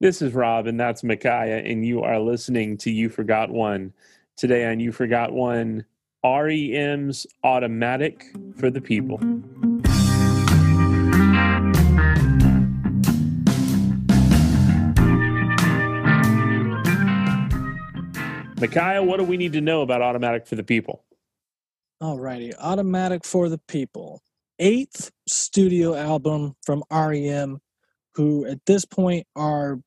This is Rob, and that's Micaiah, and you are listening to You Forgot One. Today on You Forgot One, REM's Automatic for the People. Micaiah, what do we need to know about Automatic for the People? Alrighty, Automatic for the People. Eighth studio album from REM, who at this point are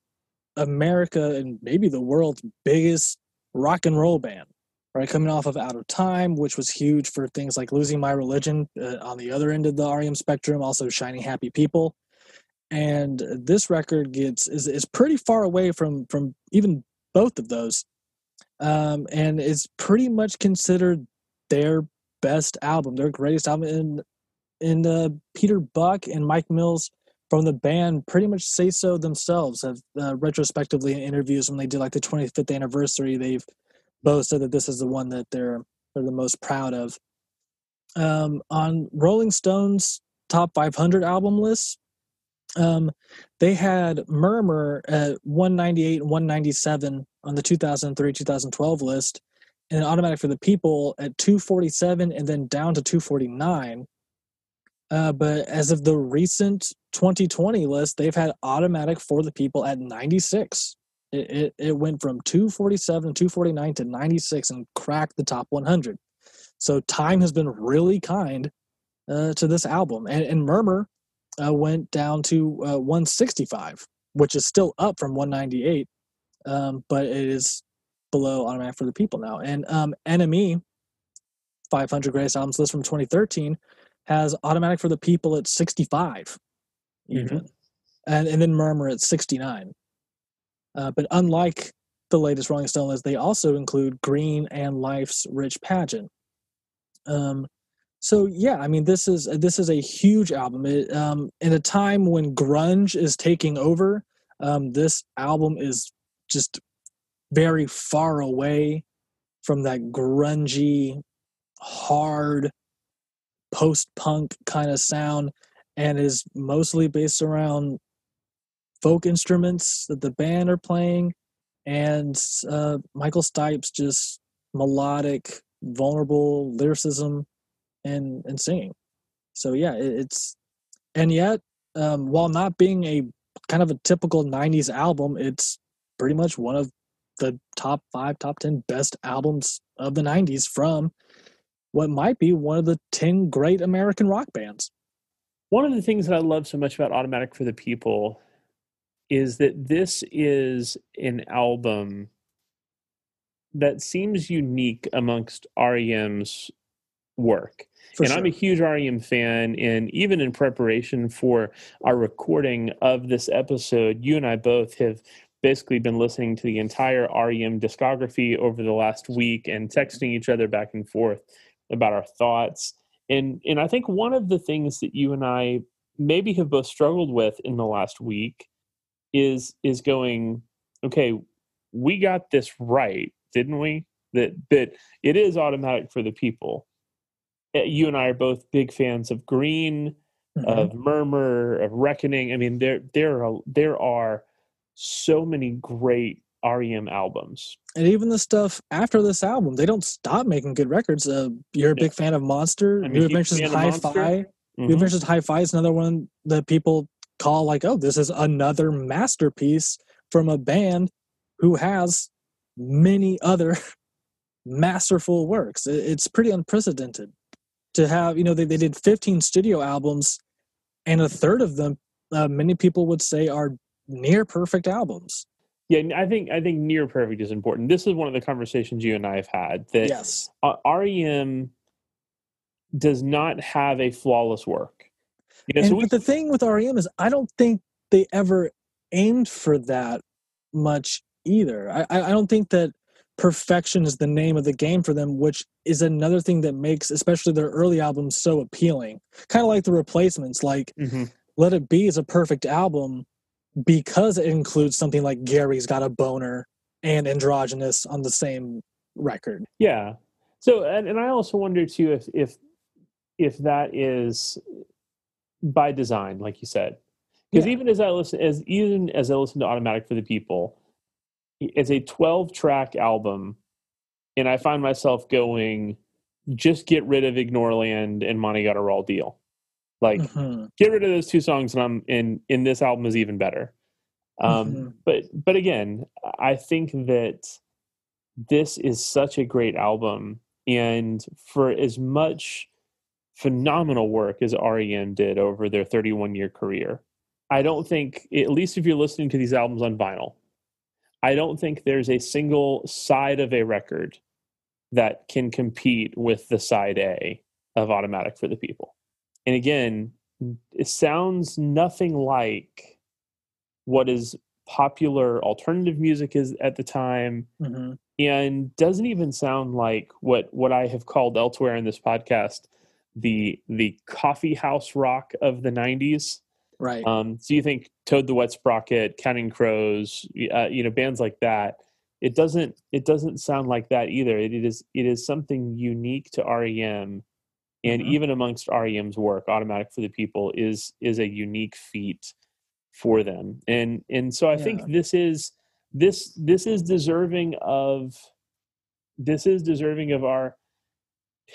America and maybe the world's biggest rock and roll band. Right, coming off of Out of Time, which was huge for things like Losing My Religion uh, on the other end of the REM spectrum, also Shiny Happy People. And this record gets is, is pretty far away from from even both of those um, and it's pretty much considered their best album, their greatest album. And and uh, Peter Buck and Mike Mills from the band pretty much say so themselves. Have uh, retrospectively in interviews when they did like the 25th anniversary, they've both said that this is the one that they're they're the most proud of. Um, on Rolling Stone's top 500 album list, um, they had Murmur at 198 and 197 on the 2003 2012 list, and Automatic for the People at 247 and then down to 249. Uh, but as of the recent 2020 list, they've had Automatic for the People at 96. It, it, it went from 247, 249 to 96 and cracked the top 100. So time has been really kind uh, to this album. And, and Murmur uh, went down to uh, 165, which is still up from 198, um, but it is below Automatic for the People now. And um, NME, 500 Greatest Albums list from 2013, has Automatic for the People at 65, even, mm-hmm. and and then Murmur at 69. Uh, but unlike the latest Rolling Stone list, they also include Green and Life's Rich Pageant. Um, so yeah i mean this is this is a huge album it, um, in a time when grunge is taking over um, this album is just very far away from that grungy hard post-punk kind of sound and is mostly based around folk instruments that the band are playing and uh, michael stipe's just melodic vulnerable lyricism and and singing. So yeah, it, it's and yet um, while not being a kind of a typical '90s album, it's pretty much one of the top five, top ten best albums of the '90s from what might be one of the ten great American rock bands. One of the things that I love so much about Automatic for the People is that this is an album that seems unique amongst REM's work. For and sure. I'm a huge REM fan. And even in preparation for our recording of this episode, you and I both have basically been listening to the entire REM discography over the last week and texting each other back and forth about our thoughts. And and I think one of the things that you and I maybe have both struggled with in the last week is is going, okay, we got this right, didn't we? That that it is automatic for the people Eh, you and I are both big fans of Green, mm-hmm. of Murmur, of Reckoning. I mean, there there are there are so many great REM albums. And even the stuff after this album, they don't stop making good records. Uh, you're a big fan of Monster. New Adventures in Hi-Fi. Mm-hmm. New Adventures Hi-Fi is another one that people call like, oh, this is another masterpiece from a band who has many other masterful works. It's pretty unprecedented to have you know they, they did 15 studio albums and a third of them uh, many people would say are near perfect albums yeah i think i think near perfect is important this is one of the conversations you and i have had that yes rem does not have a flawless work you know, and, so we, but the thing with rem is i don't think they ever aimed for that much either i i don't think that perfection is the name of the game for them, which is another thing that makes especially their early albums so appealing. Kind of like the replacements, like mm-hmm. Let It Be is a perfect album because it includes something like Gary's Got a Boner and Androgynous on the same record. Yeah. So and, and I also wonder too if if if that is by design, like you said. Because Yeah. even as I listen, as even as I listen to Automatic for the People, it's a 12 track album, and I find myself going, just get rid of Ignoreland and Monty Got a Raw Deal. Like, Mhm. get rid of those two songs, and I'm in. In this album is even better. Um, Mhm. But but again, I think that this is such a great album, and for as much phenomenal work as REM did over their 31 year career, I don't think, at least if you're listening to these albums on vinyl, I don't think there's a single side of a record that can compete with the side A of Automatic for the People. And again, it sounds nothing like what is popular alternative music is at the time Mhm. and doesn't even sound like what what I have called elsewhere in this podcast the the coffee house rock of the 90s Right. um, so you think Toad the Wet Sprocket, Counting Crows, uh, you know, bands like that. It doesn't. It doesn't sound like that either. It is. It is something unique to REM, and Mhm. even amongst REM's work, Automatic for the People is is a unique feat for them. And and so I think this is this this is deserving of this is deserving of our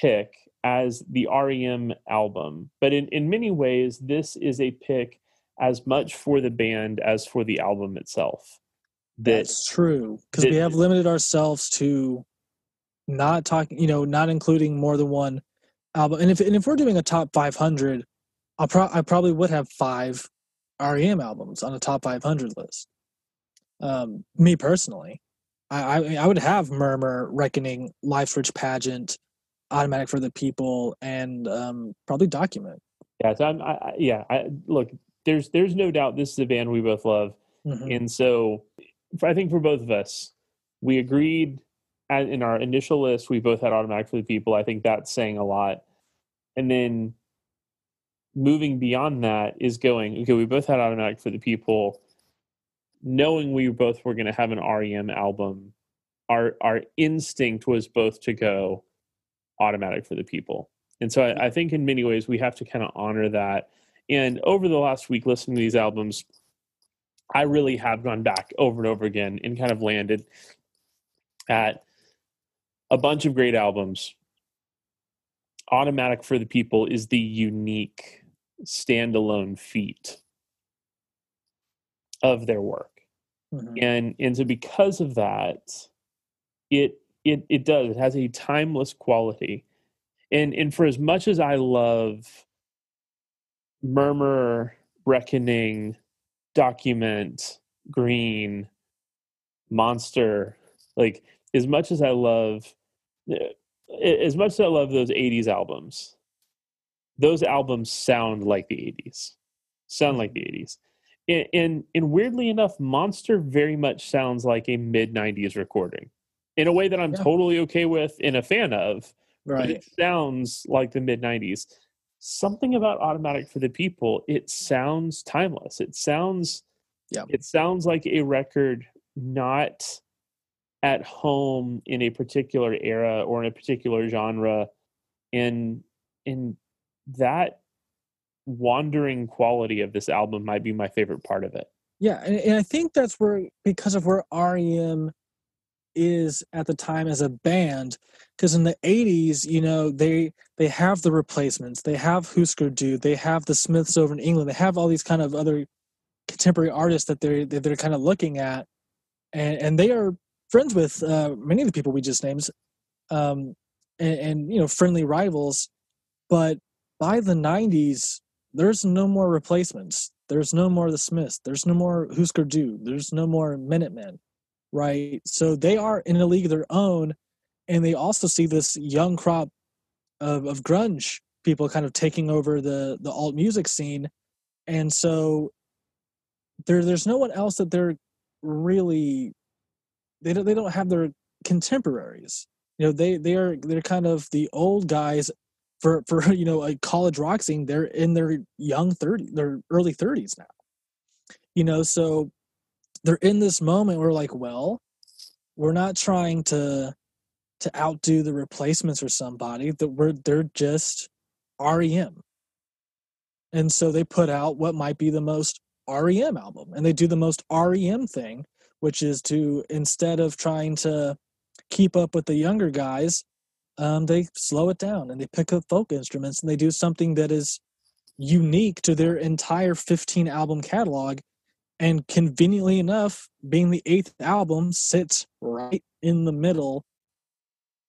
pick as the REM album. But in, in many ways, this is a pick as much for the band as for the album itself. That That's true because that- we have limited ourselves to not talking, you know, not including more than one album. And if and if we're doing a top 500, I'll pro- I probably would have five REM albums on a top 500 list. Um, me personally, I, I I would have Murmur, Reckoning, Life's Rich Pageant, Automatic for the People, and um, probably Document. yeah, so I'm, I, I, yeah. I, look, there's there's no doubt this is a band we both love, Mhm. and so I think for both of us, we agreed in our initial list. We both had automatic for the people. I think that's saying a lot, and then moving beyond that is going okay. We both had automatic for the people, knowing we both were going to have an REM album. Our our instinct was both to go automatic for the people. And so I, I think in many ways we have to kind of honor that. And over the last week, listening to these albums, I really have gone back over and over again and kind of landed at a bunch of great albums. Automatic for the People is the unique standalone feat of their work Mhm. and and so because of that it it it does it has a timeless quality and and for as much as i love murmur reckoning document green monster like as much as i love eh, as much as i love those 80s albums those albums sound like the 80s sound like the 80s and, and and weirdly enough monster very much sounds like a mid 90s recording in a way that i'm Yeah. totally okay with and a fan of but Right. it sounds like the mid 90s something about automatic for the people it sounds timeless it sounds Yeah. it sounds like a record not at home in a particular era or in a particular genre. And and that wandering quality of this album might be my favorite part of it. Yeah, and, and I think that's where because of where REM is at the time as a band, because in the '80s, you know, they they have the replacements, they have Husker Du, they have the Smiths over in England, they have all these kind of other contemporary artists that they're that they're kind of looking at, and and they are friends with uh, many of the people we just named, um, and, and you know, friendly rivals, but by the '90s, there's no more replacements. There's no more the Smiths. There's no more Husker Du. There's no more Minutemen, right? So they are in a league of their own, and they also see this young crop of, of grunge people kind of taking over the the alt music scene, and so there there's no one else that they're really they don't they don't have their contemporaries. You know, they they are they're kind of the old guys for for you know a college rock scene they're in their young 30 their early 30s now you know so they're in this moment where like well we're not trying to to outdo the replacements or somebody that we're they're just rem and so they put out what might be the most REM album, and they do the most REM thing, which is to instead of trying to keep up with the younger guys, um, they slow it down and they pick up folk instruments and they do something that is unique to their entire 15 album catalog. And conveniently enough, being the eighth album, sits right in the middle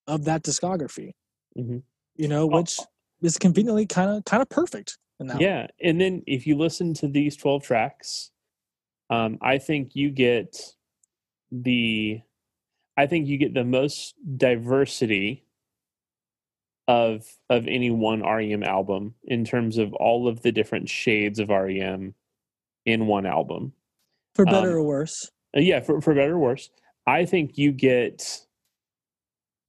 of that discography. Mhm. You know, Oh, which is conveniently kind of kind of perfect. In that way. Yeah, and then if you listen to these twelve tracks, um, I think you get the, I think you get the most diversity of of any one REM album in terms of all of the different shades of REM in one album. for better Um, or worse. Uh, yeah, for for better or worse, I think you get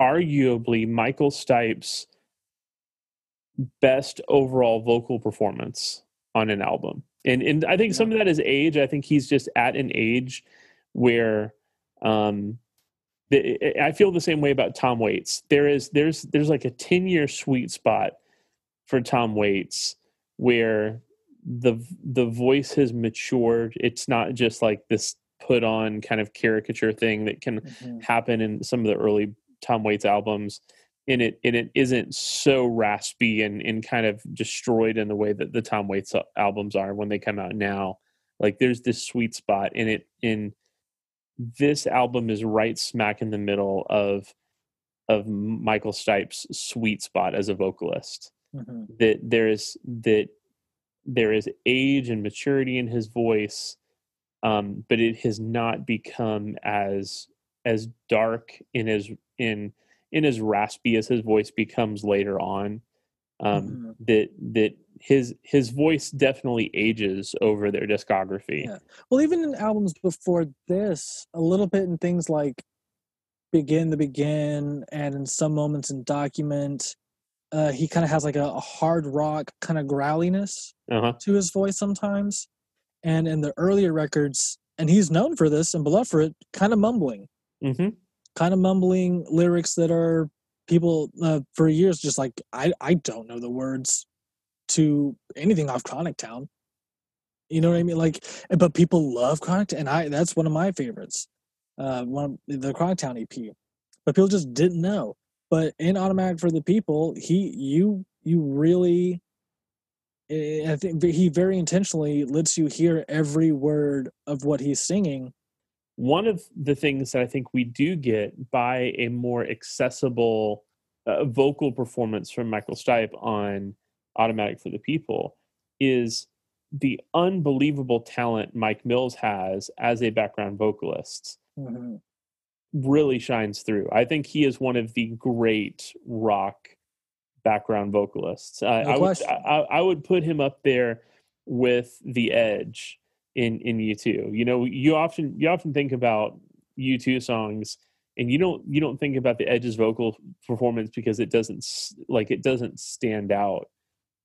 arguably Michael Stipe's best overall vocal performance on an album. And and I think some of that is age. I think he's just at an age where um I feel the same way about Tom Waits. There is there's there's like a 10 year sweet spot for Tom Waits where the the voice has matured. It's not just like this put on kind of caricature thing that can Mhm. happen in some of the early Tom Waits albums. And it and it isn't so raspy and, and kind of destroyed in the way that the Tom Waits albums are when they come out now. Like there's this sweet spot and it in this album is right smack in the middle of of Michael Stipe's sweet spot as a vocalist Mhm. that there is that there is age and maturity in his voice um, but it has not become as as dark in as in in as raspy as his voice becomes later on um, Mhm. that that his his voice definitely ages over their discography Yeah. Well, even in albums before this, a little bit in things like Begin the Begin and in some moments in Document, uh, he kind of has like a, a hard rock kind of growliness uh-huh to his voice sometimes. And in the earlier records, and he's known for this and beloved for it, kind of mumbling, hmm kind of mumbling lyrics that are people uh, for years just like, I, I don't know the words to anything off Chronic Town. You know what I mean? Like, but people love Chronic Town, and I that's one of my favorites. Uh, one of the Chronic Town EP, but people just didn't know. But in Automatic for the People, he you you really, eh, I think he very intentionally lets you hear every word of what he's singing. One of the things that I think we do get by a more accessible uh, vocal performance from Michael Stipe on Automatic for the People is the unbelievable talent Mike Mills has as a background vocalist Mhm. really shines through. I think he is one of the great rock background vocalists. Uh, No I would. I, I would put him up there with the Edge in in U2. You know, you often you often think about U2 songs and you don't you don't think about the Edge's vocal performance because it doesn't like it doesn't stand out.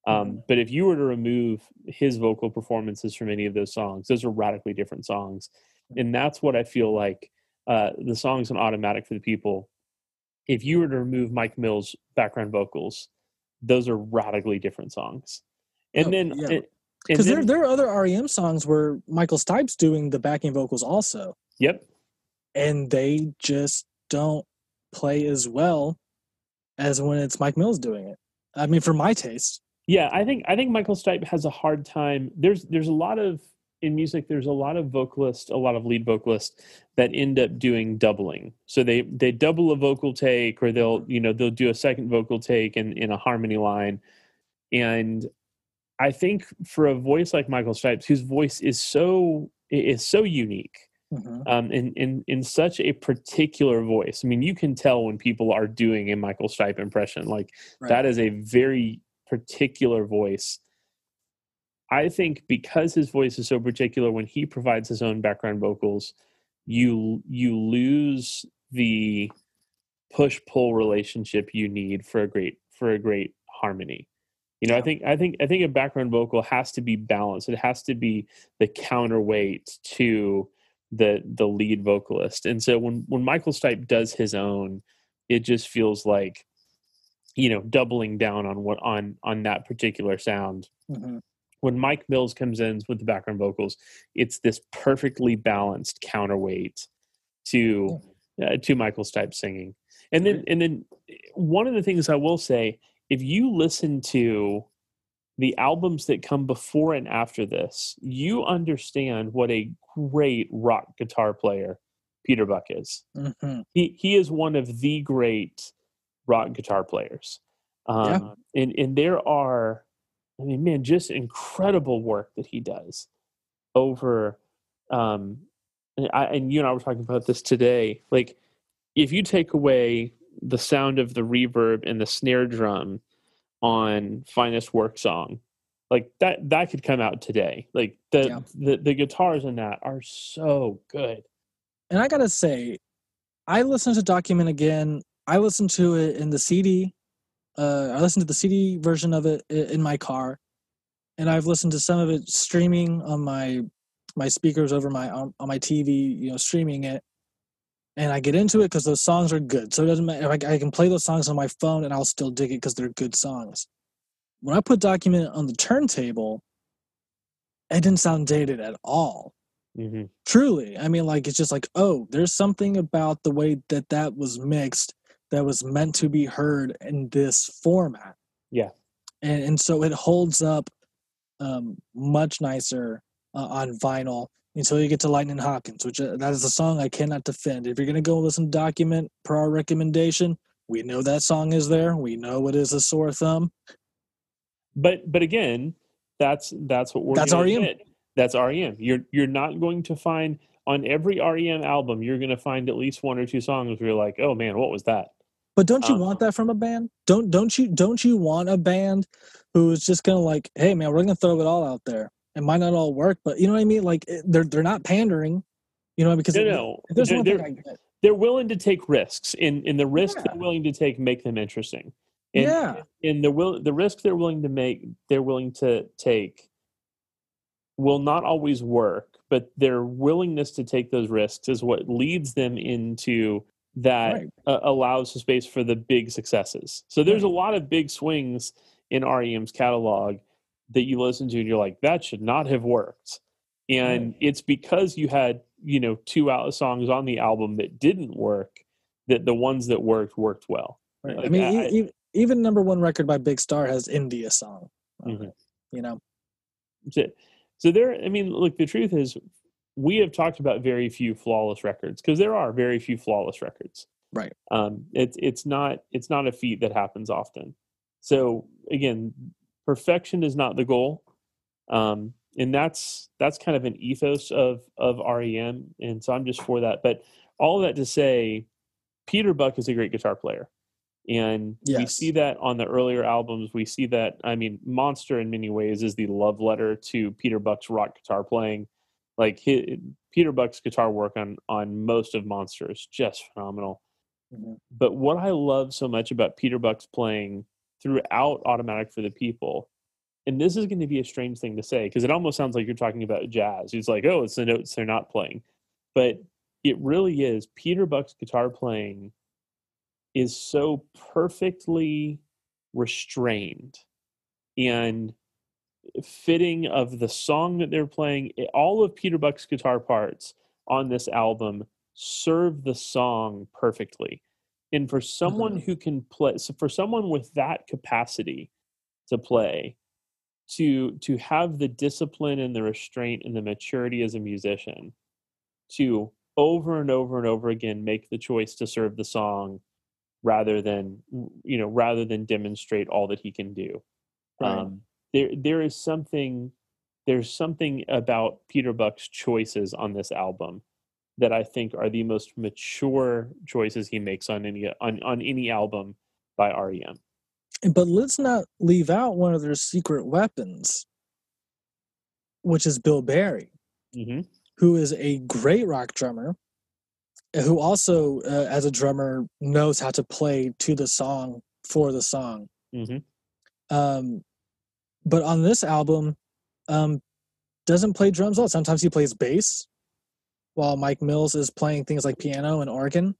Um, but if you were to remove his vocal performances from any of those songs, those are radically different songs, and that's what I feel like uh, the songs on Automatic for the People. If you were to remove Mike Mills' background vocals, those are radically different songs. And Oh, then, yeah. Because there there are other REM songs where Michael Stipe's doing the backing vocals also. yep, and they just don't play as well as when it's Mike Mills doing it. I mean, for my taste. Yeah, I think I think Michael Stipe has a hard time. There's there's a lot of in music. There's a lot of vocalists, a lot of lead vocalists that end up doing doubling. So they they double a vocal take, or they'll you know they'll do a second vocal take in in a harmony line. And I think for a voice like Michael Stipe's, whose voice is so is so unique, Mhm. um, in, in in such a particular voice. I mean, you can tell when people are doing a Michael Stipe impression. Like Right. that is a very particular voice. I think because his voice is so particular, when he provides his own background vocals, you you lose the push pull relationship you need for a great for a great harmony. You know, I think I think I think a background vocal has to be balanced. It has to be the counterweight to the the lead vocalist. And so when when Michael Stipe does his own, it just feels like you know doubling down on what on on that particular sound Mhm. when Mike Mills comes in with the background vocals, it's this perfectly balanced counterweight to uh, to Michael Stipe singing. And then and then one of the things I will say, if you listen to the albums that come before and after this, you understand what a great rock guitar player Peter Buck is. hmm He he is one of the great rock guitar players. Um, Yeah. and and there are, I mean, man, just incredible work that he does over. Um, and, I, and you and I were talking about this today. Like, if you take away the sound of the reverb and the snare drum on "Finest Work Song," like that that could come out today. Like the Yeah. the, the guitars in that are so good. And I gotta say, I listened to Document again. I listened to it in the CD. Uh, I listened to the CD version of it in my car, and I've listened to some of it streaming on my my speakers over my on, on my TV. You know, streaming it, and I get into it because those songs are good. So it doesn't matter. I, I can play those songs on my phone, and I'll still dig it because they're good songs. When I put Document on the turntable, it didn't sound dated at all hmm truly i mean like it's just like oh there's something about the way that that was mixed that was meant to be heard in this format Yeah. and, and so it holds up um, much nicer uh, on vinyl until you get to Lightnin' Hopkins which uh, that is a song i cannot defend if you're going to go listen to document per our recommendation we know that song is there we know it is a sore thumb but but again that's that's what we're That's REM. that's rem you're you're not going to find on every rem album you're going to find at least one or two songs where you're like oh man what was that But don't you Um, want that from a band? Don't don't you don't you want a band who is just gonna like, hey man, we're gonna throw it all out there. It might not all work, but you know what I mean. Like they're they're not pandering, you know, because no no there's they're, one they're, they're willing to take risks and and the risks Yeah. they're willing to take make them interesting and, Yeah. and the will the risk they're willing to make they're willing to take will not always work but their willingness to take those risks is what leads them into that Right. uh, allows the space for the big successes so there's a lot of big swings in rem's catalog that you listen to and you're like that should not have worked and it's because you had you know two out songs on the album that didn't work that the ones that worked worked well right. I mean, I- e- e- even number one record by Big Star has India song, on Mhm. you know. so, so there i mean look the truth is we have talked about very few flawless records because there are very few flawless records Right. um it's it's not it's not a feat that happens often so again perfection is not the goal. Um and that's that's kind of an ethos of of rem and so i'm just for that. But all that to say peter buck is a great guitar player and we see that on the earlier albums. We see that i mean monster in many ways is the love letter to peter buck's rock guitar playing. Like peter buck's guitar work on on most of monster is just phenomenal. Mhm. but what I love so much about Peter Buck's playing throughout Automatic for the People, and this is going to be a strange thing to say because it almost sounds like you're talking about jazz. It's like, oh, it's the notes they're not playing. But it really is. Peter Buck's guitar playing is so perfectly restrained and fitting of the song that they're playing. Eh, all of Peter Buck's guitar parts on this album serve the song perfectly. And for someone who can play, so for someone with that capacity to play, to to have the discipline and the restraint and the maturity as a musician, to over and over and over again make the choice to serve the song rather than you know rather than demonstrate all that he can do Right. um, there there is something there's something about Peter Buck's choices on this album that I think are the most mature choices he makes on any on, on any album by REM. But let's not leave out one of their secret weapons, which is Bill Berry. Mm-hmm. who is a great rock drummer, who also, uh, as a drummer, knows how to play to the song for the song. Mm-hmm. Um, but on this album, um, doesn't play drums well. Sometimes he plays bass, while Mike Mills is playing things like piano and organ.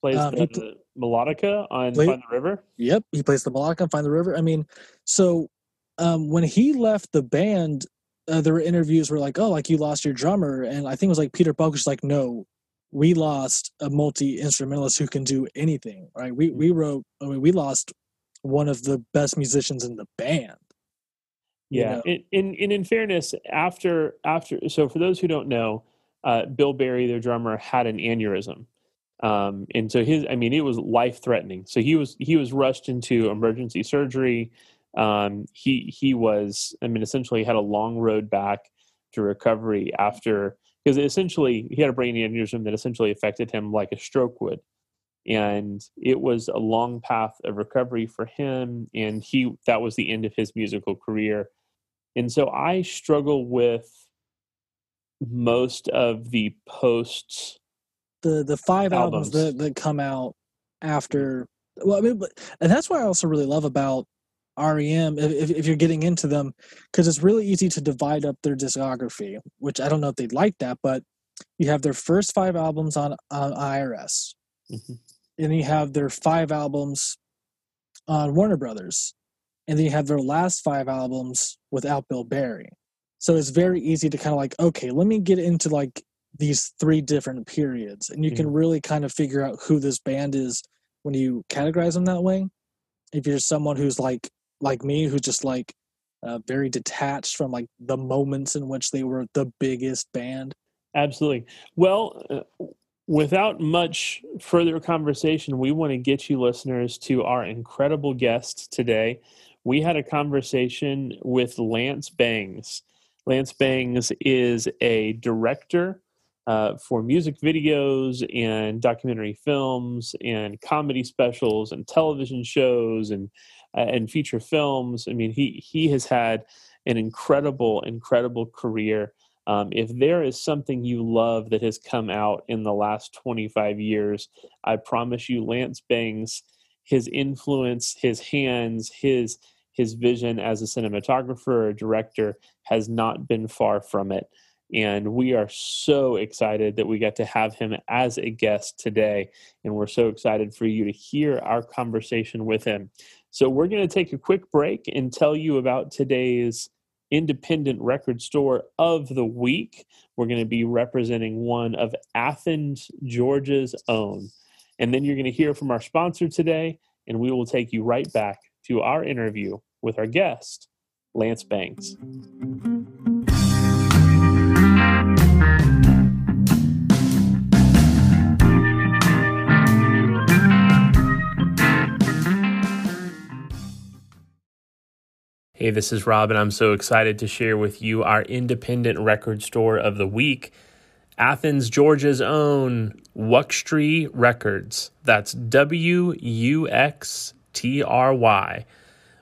Plays Um, the, pl- melodica on Play- Find the River. Yep, he plays the melodic on Find the River. I mean, so um, when he left the band, uh, there were interviews where like, oh, like you lost your drummer, and I think it was like Peter Buck was like, no, we lost a multi instrumentalist who can do anything. Right? We we wrote. I mean, we lost one of the best musicians in the band. Yeah, in in in fairness, after after so for those who don't know, uh, Bill Berry, their drummer, had an aneurysm, um, and so his I mean it was life threatening. So he was he was rushed into emergency surgery. Um, he he was I mean essentially had a long road back to recovery after because essentially he had a brain aneurysm that essentially affected him like a stroke would and it was a long path of recovery for him and he that was the end of his musical career and so i struggle with most of the posts the the five albums, albums. that, that come out after well i mean but, and that's what i also really love about rem if, if you're getting into them because it's really easy to divide up their discography which i don't know if they'd like that but you have their first five albums on, on irs mm-hmm. And you have their five albums on Warner Brothers, and then you have their last five albums without Bill Berry. So it's very easy to kind of like, okay, let me get into like these three different periods, and you mm-hmm. can really kind of figure out who this band is when you categorize them that way. If you're someone who's like like me, who's just like uh, very detached from like the moments in which they were the biggest band. Absolutely. Well, uh, Without much further conversation, we want to get you listeners to our incredible guest today. We had a conversation with Lance Bangs. Lance Bangs is a director uh, for music videos and documentary films and comedy specials and television shows and uh, and feature films. I mean, he he has had an incredible, incredible career. Um, if there is something you love that has come out in the last 25 years, I promise you, Lance Bangs, his influence, his hands, his his vision as a cinematographer or director has not been far from it. And we are so excited that we got to have him as a guest today. And we're so excited for you to hear our conversation with him. So, we're going to take a quick break and tell you about today's independent record store of the week. We're going to be representing one of Athens, Georgia's own. And then you're going to hear from our sponsor today, and we will take you right back to our interview with our guest, Lance Bangs. Hey, this is Rob, and I'm so excited to share with you our independent record store of the week, Athens, Georgia's own Wuxtry Records. That's W U X T R Y.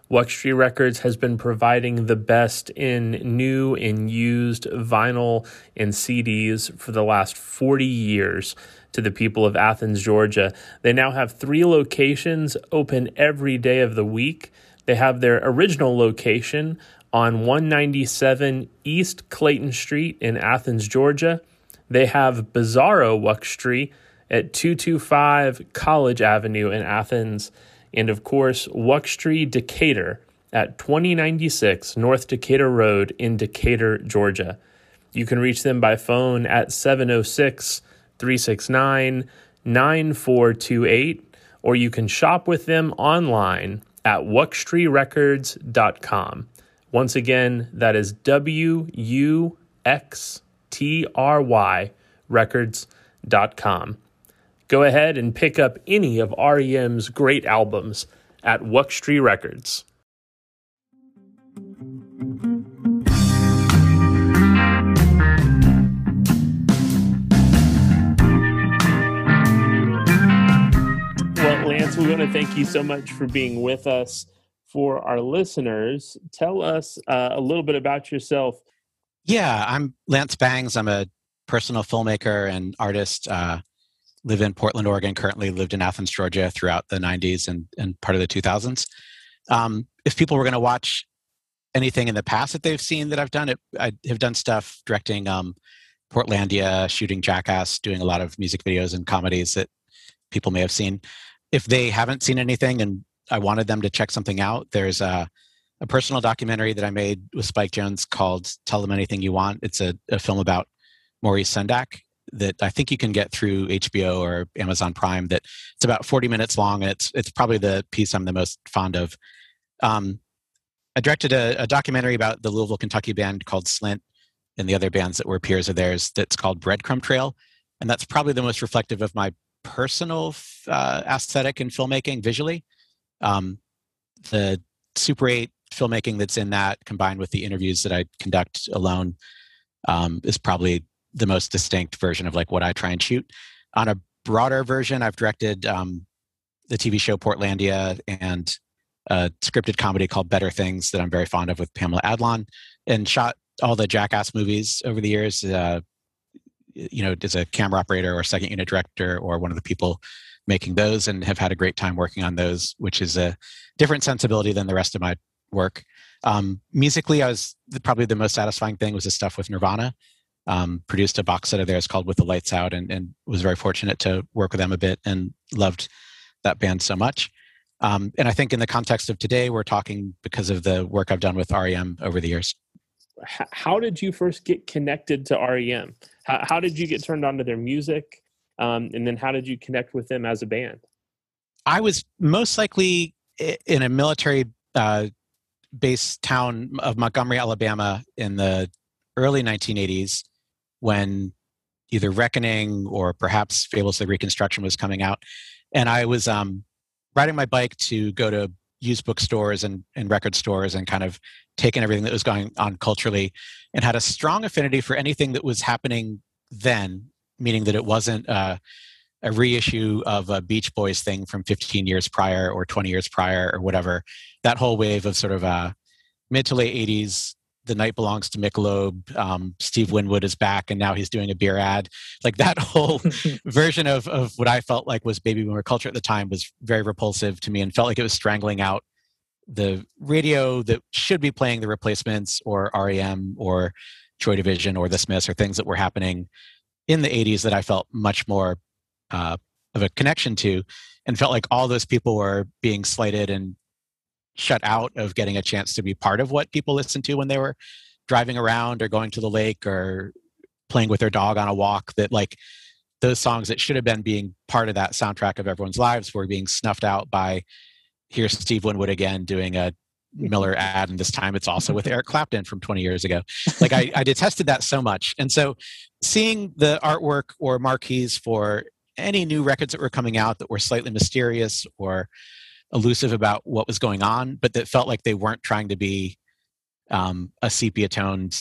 Wuxtry Records has been providing the best in new and used vinyl and CDs for the last 40 years to the people of Athens, Georgia. They now have three locations open every day of the week. They have their original location on 197 East Clayton Street in Athens, Georgia. They have Bizarro Wuxtry at 225 College Avenue in Athens. And of course, Wuxtry Decatur at 2096 North Decatur Road in Decatur, Georgia. You can reach them by phone at 706 369 9428, or you can shop with them online at wuxtryrecords.com. Once again, that is W U X T R Y records.com. Go ahead and pick up any of REM's great albums at Wuxtry Records. Well, Lance, we want to thank you so much for being with us. For our listeners, tell us uh, a little bit about yourself. Yeah, I'm Lance Bangs. I'm a personal filmmaker and artist. Uh, live in Portland, Oregon. Currently lived in Athens, Georgia throughout the 90s and, and part of the 2000s. Um, if people were going to watch anything in the past that they've seen that I've done, it I have done stuff directing um, Portlandia, shooting Jackass, doing a lot of music videos and comedies that people may have seen if they haven't seen anything and I wanted them to check something out, there's a a personal documentary that I made with Spike Jonze called "Tell Them Anything You Want." It's a, a film about Maurice Sendak that I think you can get through HBO or Amazon Prime. That it's about 40 minutes long, and it's it's probably the piece I'm the most fond of. Um, I directed a, a, documentary about the Louisville, Kentucky band called Slint, and the other bands that were peers of theirs. That's called Breadcrumb Trail, and that's probably the most reflective of my personal uh, aesthetic in filmmaking visually. Um, the Super 8 filmmaking that's in that, combined with the interviews that I conduct alone, um, is probably the most distinct version of like what I try and shoot. On a broader version, I've directed um, the TV show Portlandia and a scripted comedy called Better Things that I'm very fond of with Pamela Adlon, and shot all the Jackass movies over the years. Uh, you know, as a camera operator or second unit director or one of the people making those, and have had a great time working on those, which is a different sensibility than the rest of my work. Um, musically, I was probably the most satisfying thing was the stuff with Nirvana um, produced a box set of theirs called With the Lights Out and, and was very fortunate to work with them a bit and loved that band so much. Um, and I think in the context of today, we're talking because of the work I've done with REM over the years. How did you first get connected to REM? How, how did you get turned on to their music? Um, and then how did you connect with them as a band? I was most likely in a military uh, based town of Montgomery, Alabama in the early 1980s when either Reckoning or perhaps Fables of Reconstruction was coming out. And I was um, riding my bike to go to used bookstores and, and record stores and kind of taking everything that was going on culturally and had a strong affinity for anything that was happening then, meaning that it wasn't uh, a reissue of a Beach Boys thing from 15 years prior or 20 years prior or whatever. That whole wave of sort of uh, mid to late 80s the night belongs to Michelob. Um, Steve Winwood is back, and now he's doing a beer ad. Like that whole version of of what I felt like was baby boomer culture at the time was very repulsive to me, and felt like it was strangling out the radio that should be playing the replacements or REM or Joy Division or the Smiths or things that were happening in the 80s that I felt much more uh, of a connection to, and felt like all those people were being slighted and shut out of getting a chance to be part of what people listened to when they were driving around or going to the lake or playing with their dog on a walk that like those songs that should have been being part of that soundtrack of everyone's lives were being snuffed out by here's steve winwood again doing a miller ad and this time it's also with eric clapton from 20 years ago. Like I, I detested that so much. And so seeing the artwork or marquees for any new records that were coming out that were slightly mysterious or elusive about what was going on, but that felt like they weren't trying to be um, a sepia toned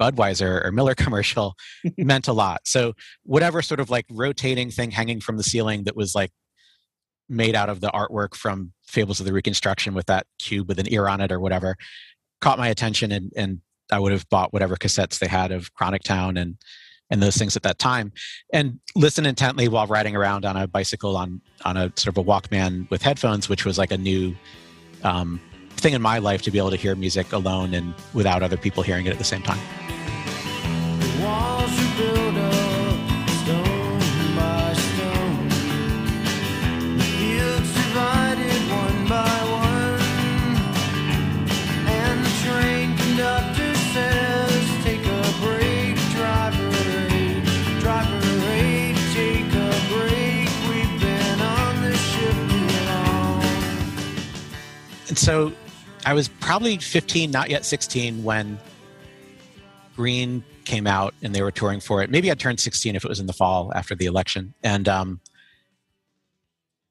Budweiser or Miller commercial meant a lot. So whatever sort of like rotating thing hanging from the ceiling that was like made out of the artwork from Fables of the Reconstruction with that cube with an ear on it or whatever caught my attention and, and I would have bought whatever cassettes they had of Chronic Town and and those things at that time and listen intently while riding around on a bicycle on on a sort of a walkman with headphones which was like a new um, thing in my life to be able to hear music alone and without other people hearing it at the same time so I was probably 15, not yet 16, when Green came out and they were touring for it. Maybe I turned 16 if it was in the fall after the election. And um,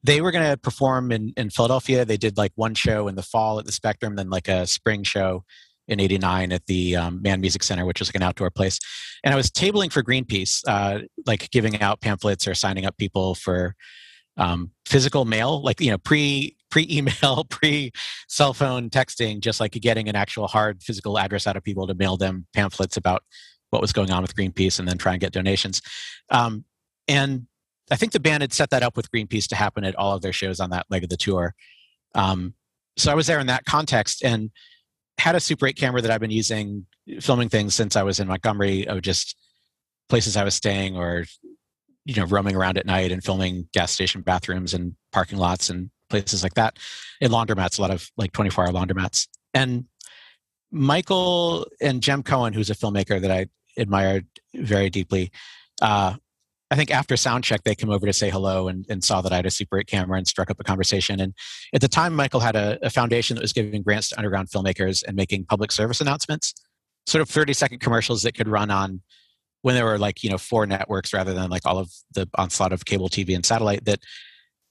they were going to perform in, in Philadelphia. They did like one show in the fall at the Spectrum, then like a spring show in 89 at the um, Mann Music Center, which was like an outdoor place. And I was tabling for Greenpeace, uh, like giving out pamphlets or signing up people for um, physical mail, like, you know, pre pre-email, pre-cell phone texting, just like getting an actual hard physical address out of people to mail them pamphlets about what was going on with Greenpeace and then try and get donations. Um, and I think the band had set that up with Greenpeace to happen at all of their shows on that leg of the tour. Um, so I was there in that context and had a Super 8 camera that I've been using, filming things since I was in Montgomery of just places I was staying or, you know, roaming around at night and filming gas station bathrooms and parking lots and places like that, in laundromats, a lot of like 24 hour laundromats. And Michael and Jem Cohen, who's a filmmaker that I admired very deeply, uh, I think after sound check, they came over to say hello and, and, saw that I had a Super 8 camera and struck up a conversation. And at the time, Michael had a, a, foundation that was giving grants to underground filmmakers and making public service announcements, sort of 30 second commercials that could run on when there were like, you know, four networks rather than like all of the onslaught of cable TV and satellite that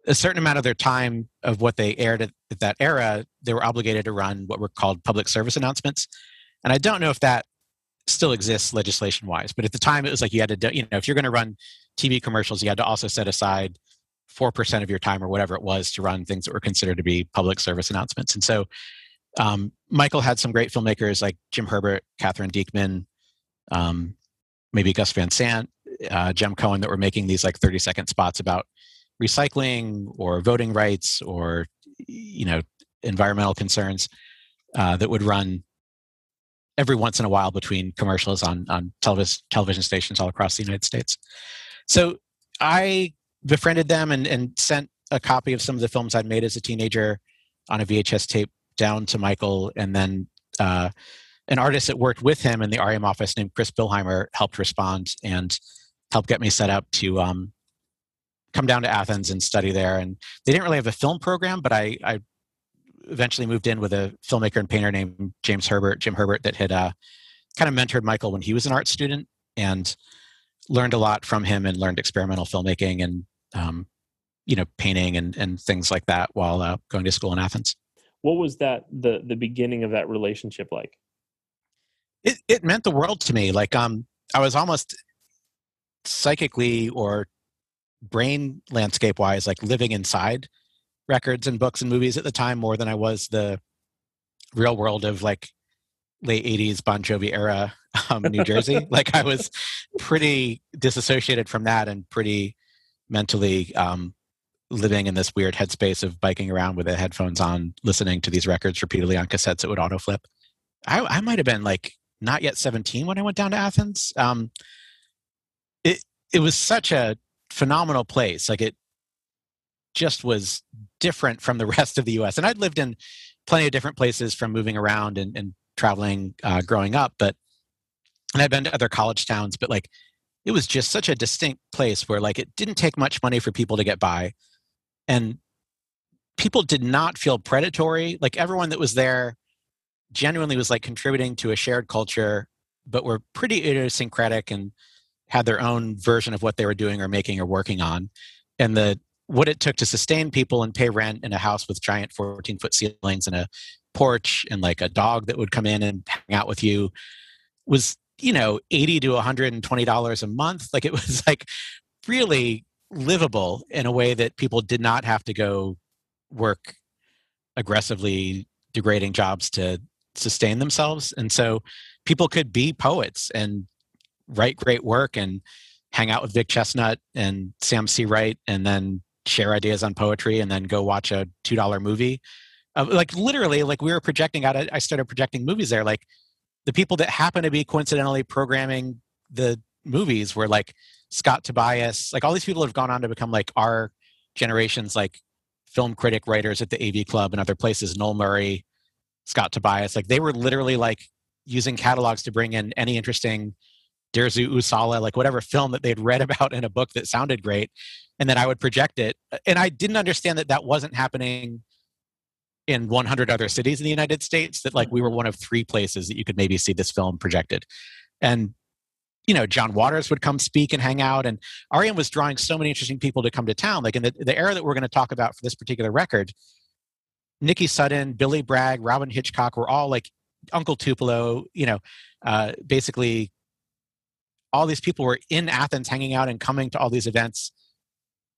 a certain amount of their time of what they aired at, at that era, they were obligated to run what were called public service announcements. And I don't know if that still exists legislation wise, but at the time it was like you had to, you know, if you're going to run TV commercials, you had to also set aside 4% of your time or whatever it was to run things that were considered to be public service announcements. And so um, Michael had some great filmmakers like Jim Herbert, Katherine Dieckmann, um, maybe Gus Van Sant, uh, Jem Cohen that were making these like 30 second spots about recycling or voting rights or you know environmental concerns uh, that would run every once in a while between commercials on on television television stations all across the United States. So I befriended them and, and sent a copy of some of the films I'd made as a teenager on a VHS tape down to Michael, and then uh, an artist that worked with him in the REM office named Chris Bilheimer helped respond and helped get me set up to um, come down to Athens and study there. And they didn't really have a film program, but I, I eventually moved in with a filmmaker and painter named James Herbert, Jim Herbert, that had uh, kind of mentored Michael when he was an art student and learned a lot from him and learned experimental filmmaking and um, you know painting and, and things like that while uh, going to school in Athens. What was that the the beginning of that relationship like? It it meant the world to me. Like um, I was almost psychically or brain landscape wise like living inside records and books and movies at the time more than I was the real world of like late 80s Bon Jovi era um, New Jersey. like I was pretty disassociated from that and pretty mentally um, living in this weird headspace of biking around with the headphones on, listening to these records repeatedly on cassettes that would auto flip. I, I might have been like not yet 17 when I went down to Athens. Um, it it was such a phenomenal place. Like it just was different from the rest of the U.S. And I'd lived in plenty of different places from moving around and, and traveling uh, growing up, but and I'd been to other college towns, but like it was just such a distinct place where like it didn't take much money for people to get by, and people did not feel predatory. Like everyone that was there genuinely was like contributing to a shared culture, but were pretty idiosyncratic and had their own version of what they were doing or making or working on. And the what it took to sustain people and pay rent in a house with giant 14 foot ceilings and a porch and like a dog that would come in and hang out with you was you know 80 to 120 dollars a month like it was like really livable in a way that people did not have to go work aggressively degrading jobs to sustain themselves and so people could be poets and write great work and hang out with Vic Chesnutt and Sam Seawright and then share ideas on poetry and then go watch a two dollar movie. Uh, like literally, like we were projecting out. I started projecting movies there. Like the people that happen to be coincidentally programming the movies were like Scott Tobias. Like all these people have gone on to become like our generation's like film critic writers at the AV Club and other places. Noel Murray, Scott Tobias. Like they were literally like using catalogs to bring in any interesting Dersu Uzala, like whatever film that they'd read about in a book that sounded great, and then I would project it. And I didn't understand that that wasn't happening in 100 other cities in the United States. That like we were one of three places that you could maybe see this film projected, and you know John Waters would come speak and hang out, and REM was drawing so many interesting people to come to town. Like in the, the era that we're going to talk about for this particular record, Nikki Sudden, Billy Bragg, Robyn Hitchcock were all like Uncle Tupelo, you know, uh, basically all these people were in Athens hanging out and coming to all these events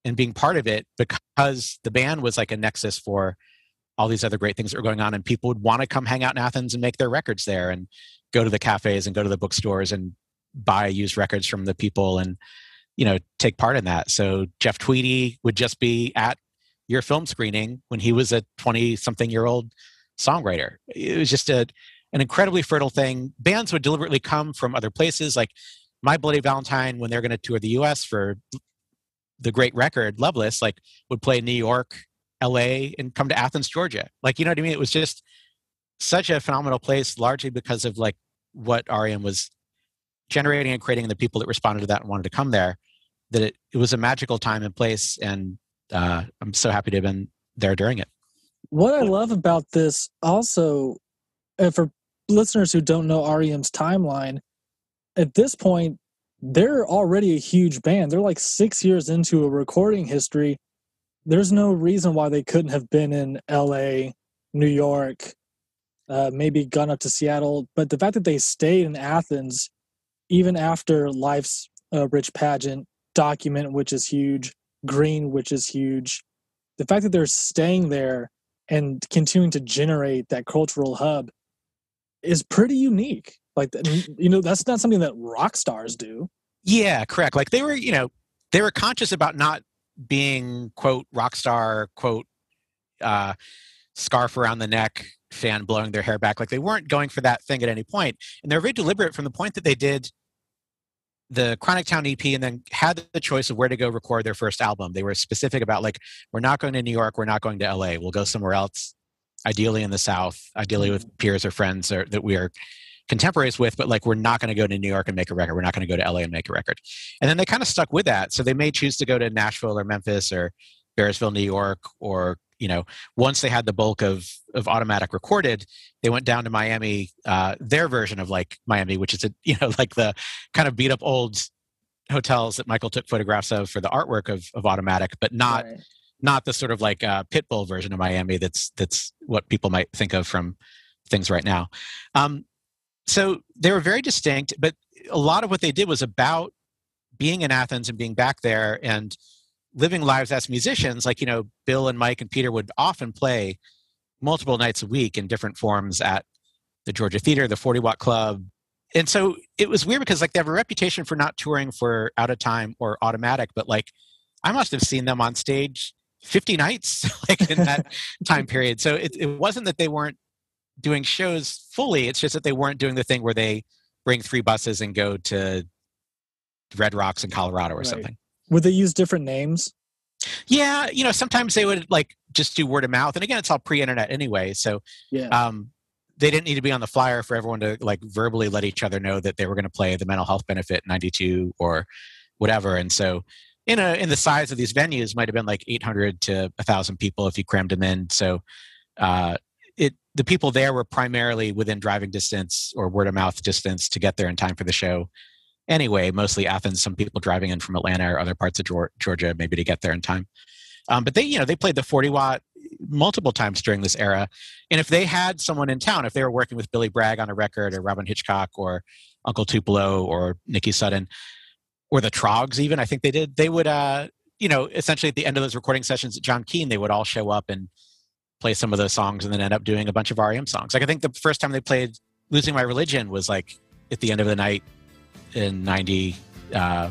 and being part of it because the band was like a nexus for all these other great things that were going on and people would want to come hang out in Athens and make their records there and go to the cafes and go to the bookstores and buy used records from the people and you know take part in that. So Jeff Tweedy would just be at your film screening when he was a 20 something year old songwriter. It was just a an incredibly fertile thing. Bands would deliberately come from other places like my bloody valentine when they're going to tour the us for the great record loveless like would play new york LA and come to Athens, Georgia. Like, you know what I mean? It was just such a phenomenal place, largely because of like what REM was generating and creating and the people that responded to that and wanted to come there, that it, it was a magical time and place. And uh, I'm so happy to have been there during it. What I love about this also, for listeners who don't know REM's timeline, at this point, they're already a huge band. They're like six years into a recording history. There's no reason why they couldn't have been in LA, New York, uh, maybe gone up to Seattle. But the fact that they stayed in Athens, even after Life's uh, Rich Pageant, Document, which is huge, Green, which is huge, the fact that they're staying there and continuing to generate that cultural hub is pretty unique. Like you know, that's not something that rock stars do. Yeah, correct. Like they were, you know, they were conscious about not being quote rock star quote uh, scarf around the neck fan blowing their hair back. Like they weren't going for that thing at any point, and they're very deliberate from the point that they did the Chronic Town EP and then had the choice of where to go record their first album. They were specific about like we're not going to New York, we're not going to LA. We'll go somewhere else, ideally in the South, ideally with mm-hmm. peers or friends or, that we are contemporaries with, but like we're not going to go to New York and make a record. We're not going to go to LA and make a record. And then they kind of stuck with that. So they may choose to go to Nashville or Memphis or Bearsville, New York, or you know, once they had the bulk of of automatic recorded, they went down to Miami, uh, their version of like Miami, which is a you know like the kind of beat up old hotels that Michael took photographs of for the artwork of of automatic, but not. Right. Not the sort of like uh, pitbull version of Miami. That's that's what people might think of from things right now. Um, so they were very distinct, but a lot of what they did was about being in Athens and being back there and living lives as musicians, like, you know, Bill and Mike and Peter would often play multiple nights a week in different forms at the Georgia Theater, the 40 Watt Club. And so it was weird because like they have a reputation for not touring for out of time or automatic, but like I must have seen them on stage 50 nights like in that time period. So it, it wasn't that they weren't doing shows fully. It's just that they weren't doing the thing where they bring three buses and go to Red Rocks in Colorado or right. something. Would they use different names? Yeah, you know, sometimes they would like just do word of mouth, and again, it's all pre-internet anyway, so yeah. Um, they didn't need to be on the flyer for everyone to like verbally let each other know that they were going to play the mental health benefit 92 or whatever and so in a in the size of these venues might have been like 800 to 1000 people if you crammed them in so uh, the people there were primarily within driving distance or word of mouth distance to get there in time for the show anyway, mostly Athens, some people driving in from Atlanta or other parts of Georgia, maybe to get there in time. Um, but they, you know, they played the 40 watt multiple times during this era. And if they had someone in town, if they were working with Billy Bragg on a record or Robyn Hitchcock or Uncle Tupelo or Nikki Sudden or the Troggs, even, I think they did, they would, uh, you know, essentially at the end of those recording sessions at John Keane, they would all show up and play some of those songs and then end up doing a bunch of REM songs. Like I think the first time they played Losing My Religion was like at the end of the night in 90 uh,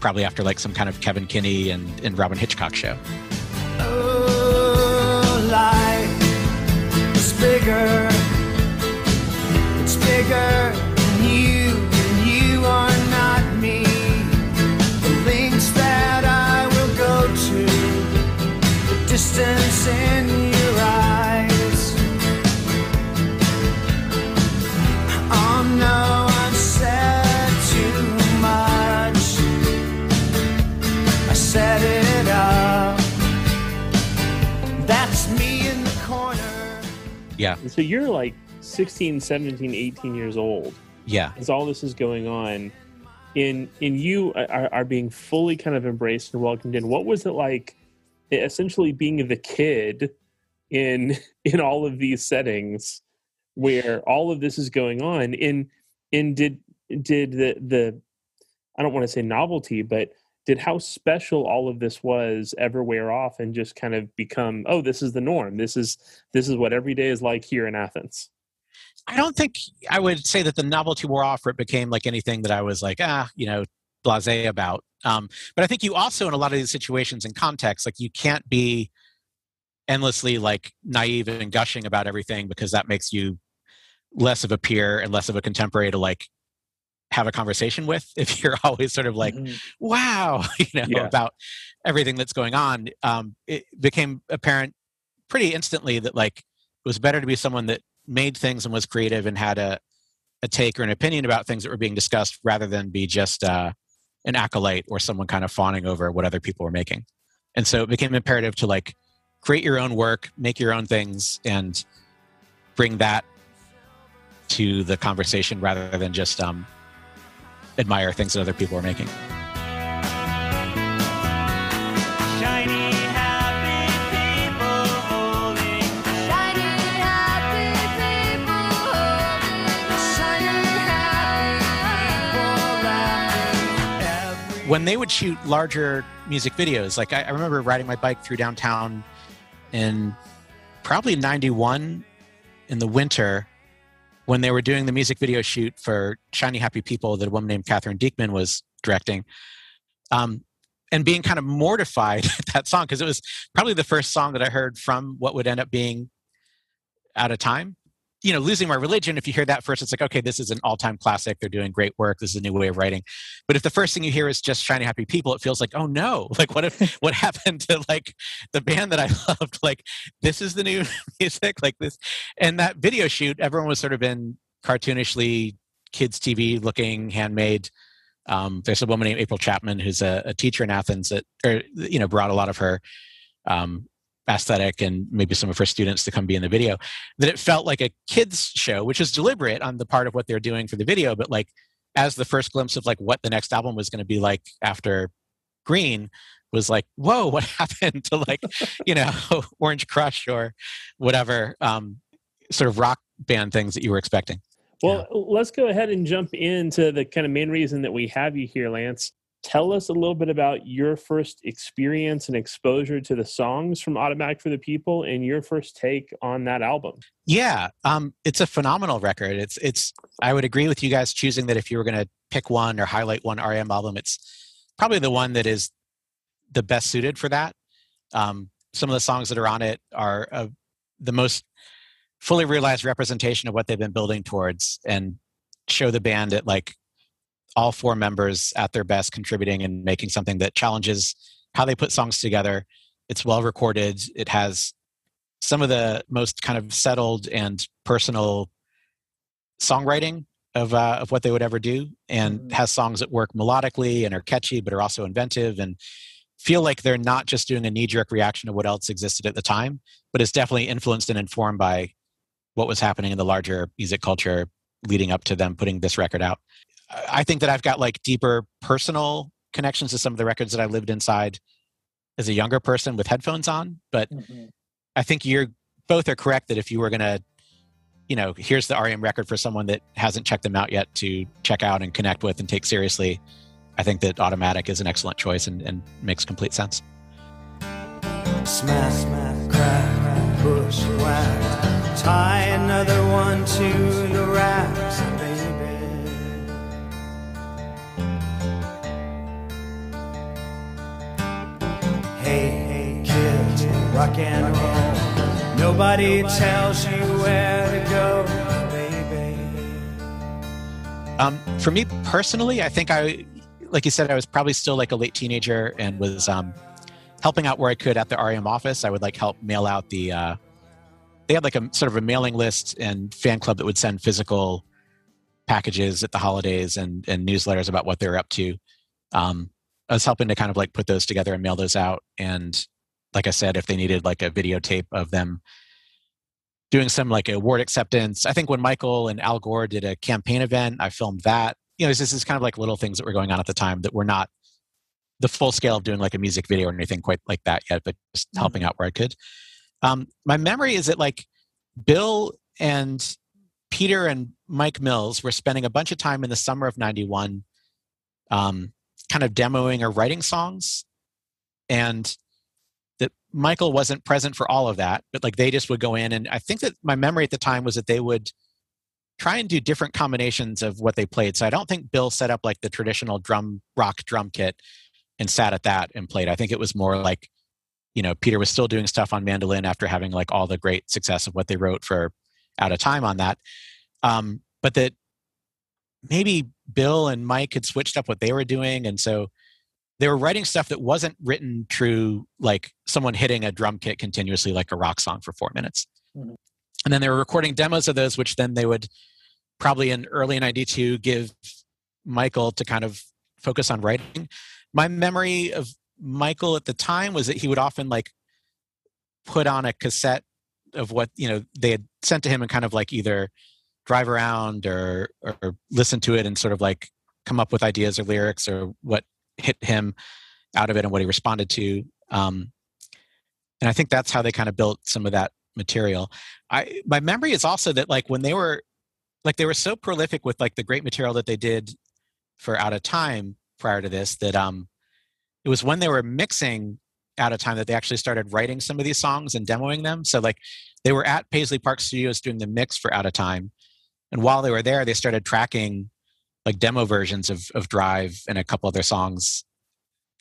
probably after like some kind of kevin kinney and, and robyn hitchcock show. Oh, life is bigger. It's bigger and you are not me. The links that i will go to the distance in Yeah. And so you're like 16, 17, 18 years old. Yeah. As all this is going on. In in you are, are being fully kind of embraced and welcomed in. What was it like essentially being the kid in in all of these settings where all of this is going on? In in did did the the I don't want to say novelty, but did how special all of this was ever wear off and just kind of become oh this is the norm. This is this is what every day is like here in athens. I don't think i would say that the novelty wore off or it became like anything that i was like ah you know blase about. Um, but i think you also in a lot of these situations and contexts like you can't be endlessly like naive and gushing about everything because that makes you less of a peer and less of a contemporary to like have a conversation with if you're always sort of like mm-hmm. wow you know yeah. about everything that's going on, um, it became apparent pretty instantly that like it was better to be someone that made things and was creative and had a a take or an opinion about things that were being discussed rather than be just uh, an acolyte or someone kind of fawning over what other people were making. And so it became imperative to like create your own work, make your own things, and bring that to the conversation rather than just um, admire things that other people are making. when they would shoot larger music videos, like I, I remember riding my bike through downtown in probably 91 in the winter when they were doing the music video shoot for Shiny Happy People that a woman named Katherine Dieckmann was directing. Um, and being kind of mortified at that song because it was probably the first song that I heard from what would end up being out of time you know, losing my religion, if you hear that first, it's like, okay, this is an all time classic. They're doing great work. This is a new way of writing. But if the first thing you hear is just shiny happy people, it feels like, oh no, like what if what happened to like the band that I loved? Like this is the new music, like this. And that video shoot, everyone was sort of in cartoonishly kids TV looking, handmade. Um, there's a woman named April Chapman who's a, a teacher in Athens that, or, you know, brought a lot of her um, aesthetic and maybe some of her students to come be in the video that it felt like a kids show which is deliberate on the part of what they're doing for the video but like as the first glimpse of like what the next album was going to be like after green was like whoa what happened to like you know orange crush or whatever um, sort of rock band things that you were expecting well yeah. let's go ahead and jump into the kind of main reason that we have you here lance tell us a little bit about your first experience and exposure to the songs from Automatic for the People and your first take on that album. Yeah, um, it's a phenomenal record. It's it's. I would agree with you guys choosing that if you were going to pick one or highlight one REM album, it's probably the one that is the best suited for that. Um, some of the songs that are on it are uh, the most fully realized representation of what they've been building towards and show the band at like all four members at their best contributing and making something that challenges how they put songs together. It's well recorded. It has some of the most kind of settled and personal songwriting of uh, of what they would ever do, and mm-hmm. has songs that work melodically and are catchy, but are also inventive and feel like they're not just doing a knee jerk reaction to what else existed at the time, but it's definitely influenced and informed by what was happening in the larger music culture leading up to them putting this record out. I think that I've got like deeper personal connections to some of the records that I lived inside as a younger person with headphones on. But mm-hmm. I think you're both are correct that if you were going to, you know, here's the REM record for someone that hasn't checked them out yet to check out and connect with and take seriously, I think that Automatic is an excellent choice and, and makes complete sense. Smash, smash, crack, push, whack, tie another one to the racks. rock and roll. Nobody tells you where to go, baby. Um, for me personally, I think I, like you said, I was probably still like a late teenager and was um, helping out where I could at the REM office. I would like help mail out the. Uh, they had like a sort of a mailing list and fan club that would send physical packages at the holidays and, and newsletters about what they were up to. Um, I was helping to kind of like put those together and mail those out. And like I said, if they needed like a videotape of them doing some like award acceptance. I think when Michael and Al Gore did a campaign event, I filmed that. You know, this is kind of like little things that were going on at the time that were not the full scale of doing like a music video or anything quite like that yet, but just mm-hmm. helping out where I could. Um, my memory is that like Bill and Peter and Mike Mills were spending a bunch of time in the summer of 91 um, kind of demoing or writing songs. And that Michael wasn't present for all of that, but like they just would go in and I think that my memory at the time was that they would try and do different combinations of what they played. So I don't think Bill set up like the traditional drum rock drum kit and sat at that and played. I think it was more like, you know, Peter was still doing stuff on mandolin after having like all the great success of what they wrote for out of time on that. Um, but that maybe Bill and Mike had switched up what they were doing. And so they were writing stuff that wasn't written true, like someone hitting a drum kit continuously, like a rock song for four minutes. Mm-hmm. And then they were recording demos of those, which then they would probably in early 92 give Michael to kind of focus on writing. My memory of Michael at the time was that he would often like put on a cassette of what you know they had sent to him and kind of like either drive around or or listen to it and sort of like come up with ideas or lyrics or what hit him out of it and what he responded to um, and i think that's how they kind of built some of that material. I my memory is also that like when they were like they were so prolific with like the great material that they did for out of time prior to this that um it was when they were mixing out of time that they actually started writing some of these songs and demoing them. So like they were at paisley park studios doing the mix for out of time and while they were there they started tracking like demo versions of of drive and a couple other songs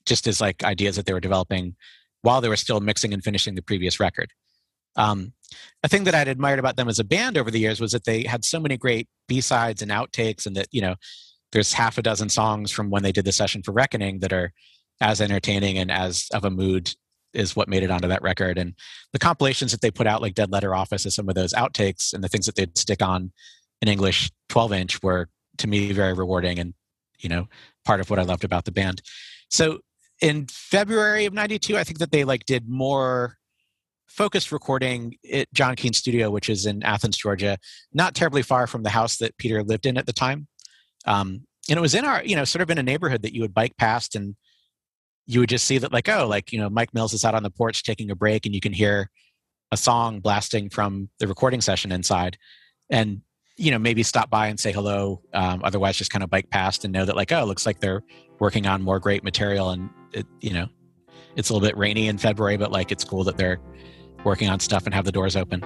just as like ideas that they were developing while they were still mixing and finishing the previous record um, a thing that I'd admired about them as a band over the years was that they had so many great B sides and outtakes, and that you know there's half a dozen songs from when they did the session for Reckoning that are as entertaining and as of a mood is what made it onto that record. And the compilations that they put out, like Dead Letter Office, and some of those outtakes and the things that they'd stick on an English 12 inch were to me very rewarding and you know part of what I loved about the band. So in February of '92, I think that they like did more focused recording at John Keane Studio, which is in Athens, Georgia, not terribly far from the house that Peter lived in at the time. Um, and it was in our, you know, sort of in a neighborhood that you would bike past and you would just see that, like, oh, like, you know, Mike Mills is out on the porch taking a break and you can hear a song blasting from the recording session inside. And, you know, maybe stop by and say hello. Um, otherwise, just kind of bike past and know that, like, oh, it looks like they're working on more great material. And, it, you know, it's a little bit rainy in February, but like, it's cool that they're working on stuff and have the doors open.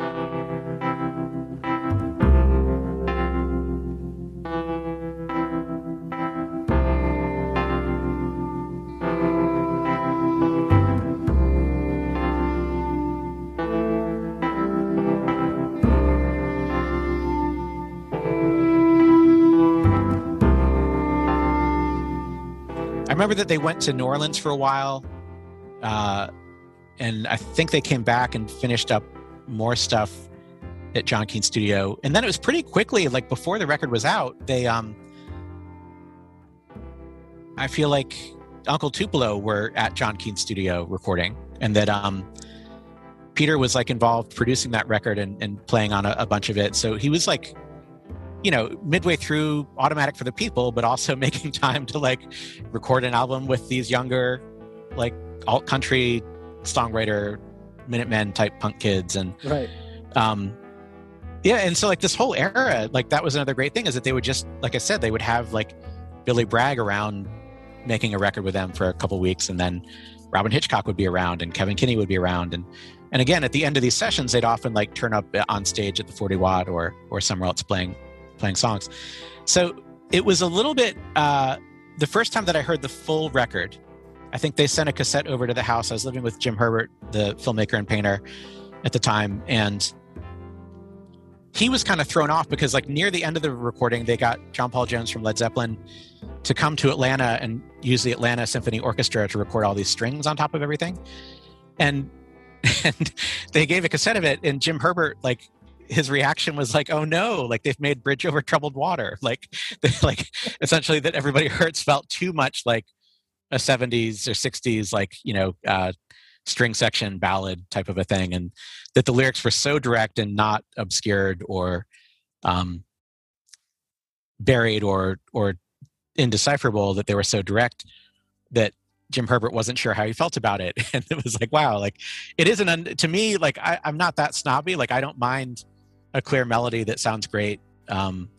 Remember that they went to New Orleans for a while. Uh, and I think they came back and finished up more stuff at John Keane Studio. And then it was pretty quickly, like before the record was out, they um I feel like Uncle Tupelo were at John Keane Studio recording, and that um Peter was like involved producing that record and, and playing on a, a bunch of it. So he was like, you know, midway through Automatic for the People, but also making time to like record an album with these younger, like alt country songwriter Minutemen type punk kids and right. Um, yeah, and so like this whole era, like that was another great thing is that they would just, like I said, they would have like Billy Bragg around making a record with them for a couple weeks, and then Robyn Hitchcock would be around, and Kevin Kinney would be around, and and again at the end of these sessions, they'd often like turn up on stage at the Forty Watt or or somewhere else playing playing songs. So it was a little bit. Uh, the first time that I heard the full record I think they sent a cassette over to the house. I was living with Jim Herbert, the filmmaker and painter at the time, and he was kind of thrown off because like near the end of the recording, they got John Paul Jones from Led Zeppelin to come to Atlanta and use the Atlanta Symphony Orchestra to record all these strings on top of everything. And and they gave a cassette of it and Jim Herbert like his reaction was like, "Oh no! Like they've made Bridge Over Troubled Water." Like, like essentially that everybody hurts felt too much like a 70s or 60s like you know uh, string section ballad type of a thing and that the lyrics were so direct and not obscured or um, buried or or indecipherable that they were so direct that Jim Herbert wasn't sure how he felt about it, and it was like, wow, like it isn't un- to me. Like I, am not that snobby. Like I don't mind a clear melody that sounds great. Um,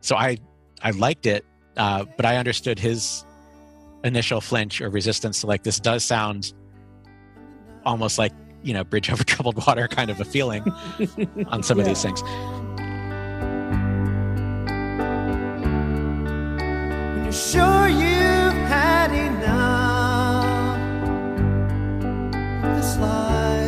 so I I liked it, uh, but I understood his initial flinch or resistance to like this does sound almost like you know bridge over troubled water kind of a feeling on some yeah. of these things when you're sure you've had enough this life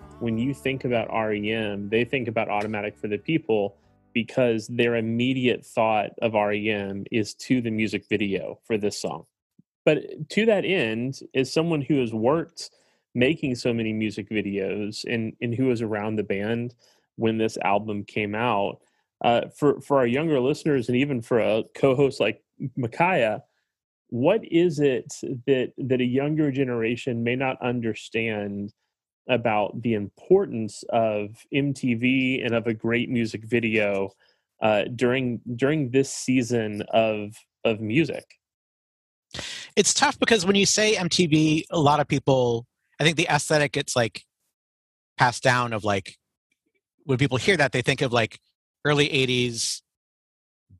when you think about REM, they think about Automatic for the People because their immediate thought of REM is to the music video for this song. But to that end, as someone who has worked making so many music videos and, and who was around the band when this album came out, uh, for, for our younger listeners and even for a co-host like Micaiah, what is it that that a younger generation may not understand about the importance of MTV and of a great music video uh, during during this season of of music? It's tough because when you say MTV, a lot of people, I think the aesthetic gets like passed down of like when people hear that they think of like early '80s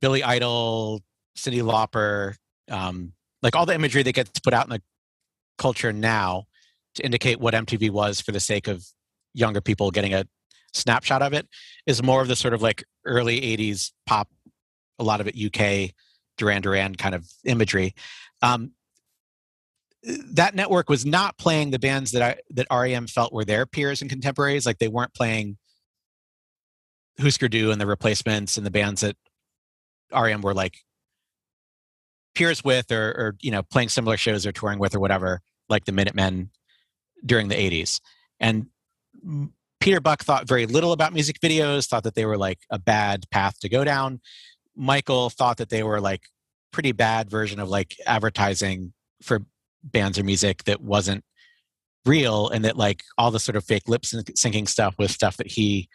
Billy Idol, Cyndi Lauper, um, like all the imagery that gets put out in the culture now to indicate what MTV was for the sake of younger people getting a snapshot of it is more of the sort of like early 80s pop, a lot of it UK, Duran Duran kind of imagery. Um, that network was not playing the bands that I, that REM felt were their peers and contemporaries. Like they weren't playing Husker Du and the Replacements and the bands that REM were like peers with or, or you know playing similar shows or touring with or whatever like the minutemen during the 80s and peter buck thought very little about music videos thought that they were like a bad path to go down. Michael thought that they were like pretty bad version of like advertising for bands or music that wasn't real and that like all the sort of fake lip syncing stuff was stuff that he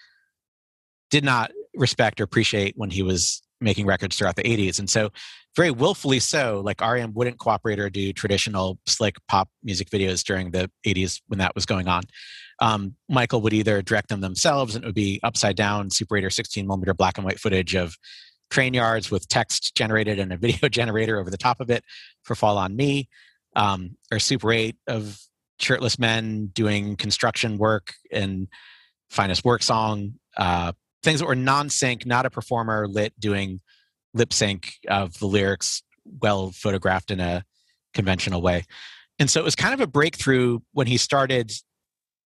did not respect or appreciate when he was making records throughout the 80s. And so, very willfully so, like REM wouldn't cooperate or do traditional slick pop music videos during the 80s when that was going on. Um, Michael would either direct them themselves and it would be upside down Super 8 or 16 millimeter black and white footage of train yards with text generated and a video generator over the top of it for Fall on Me, um, or Super 8 of shirtless men doing construction work and finest work song. Uh, things that were non-sync, not a performer lit doing lip sync of the lyrics well photographed in a conventional way. And so it was kind of a breakthrough when he started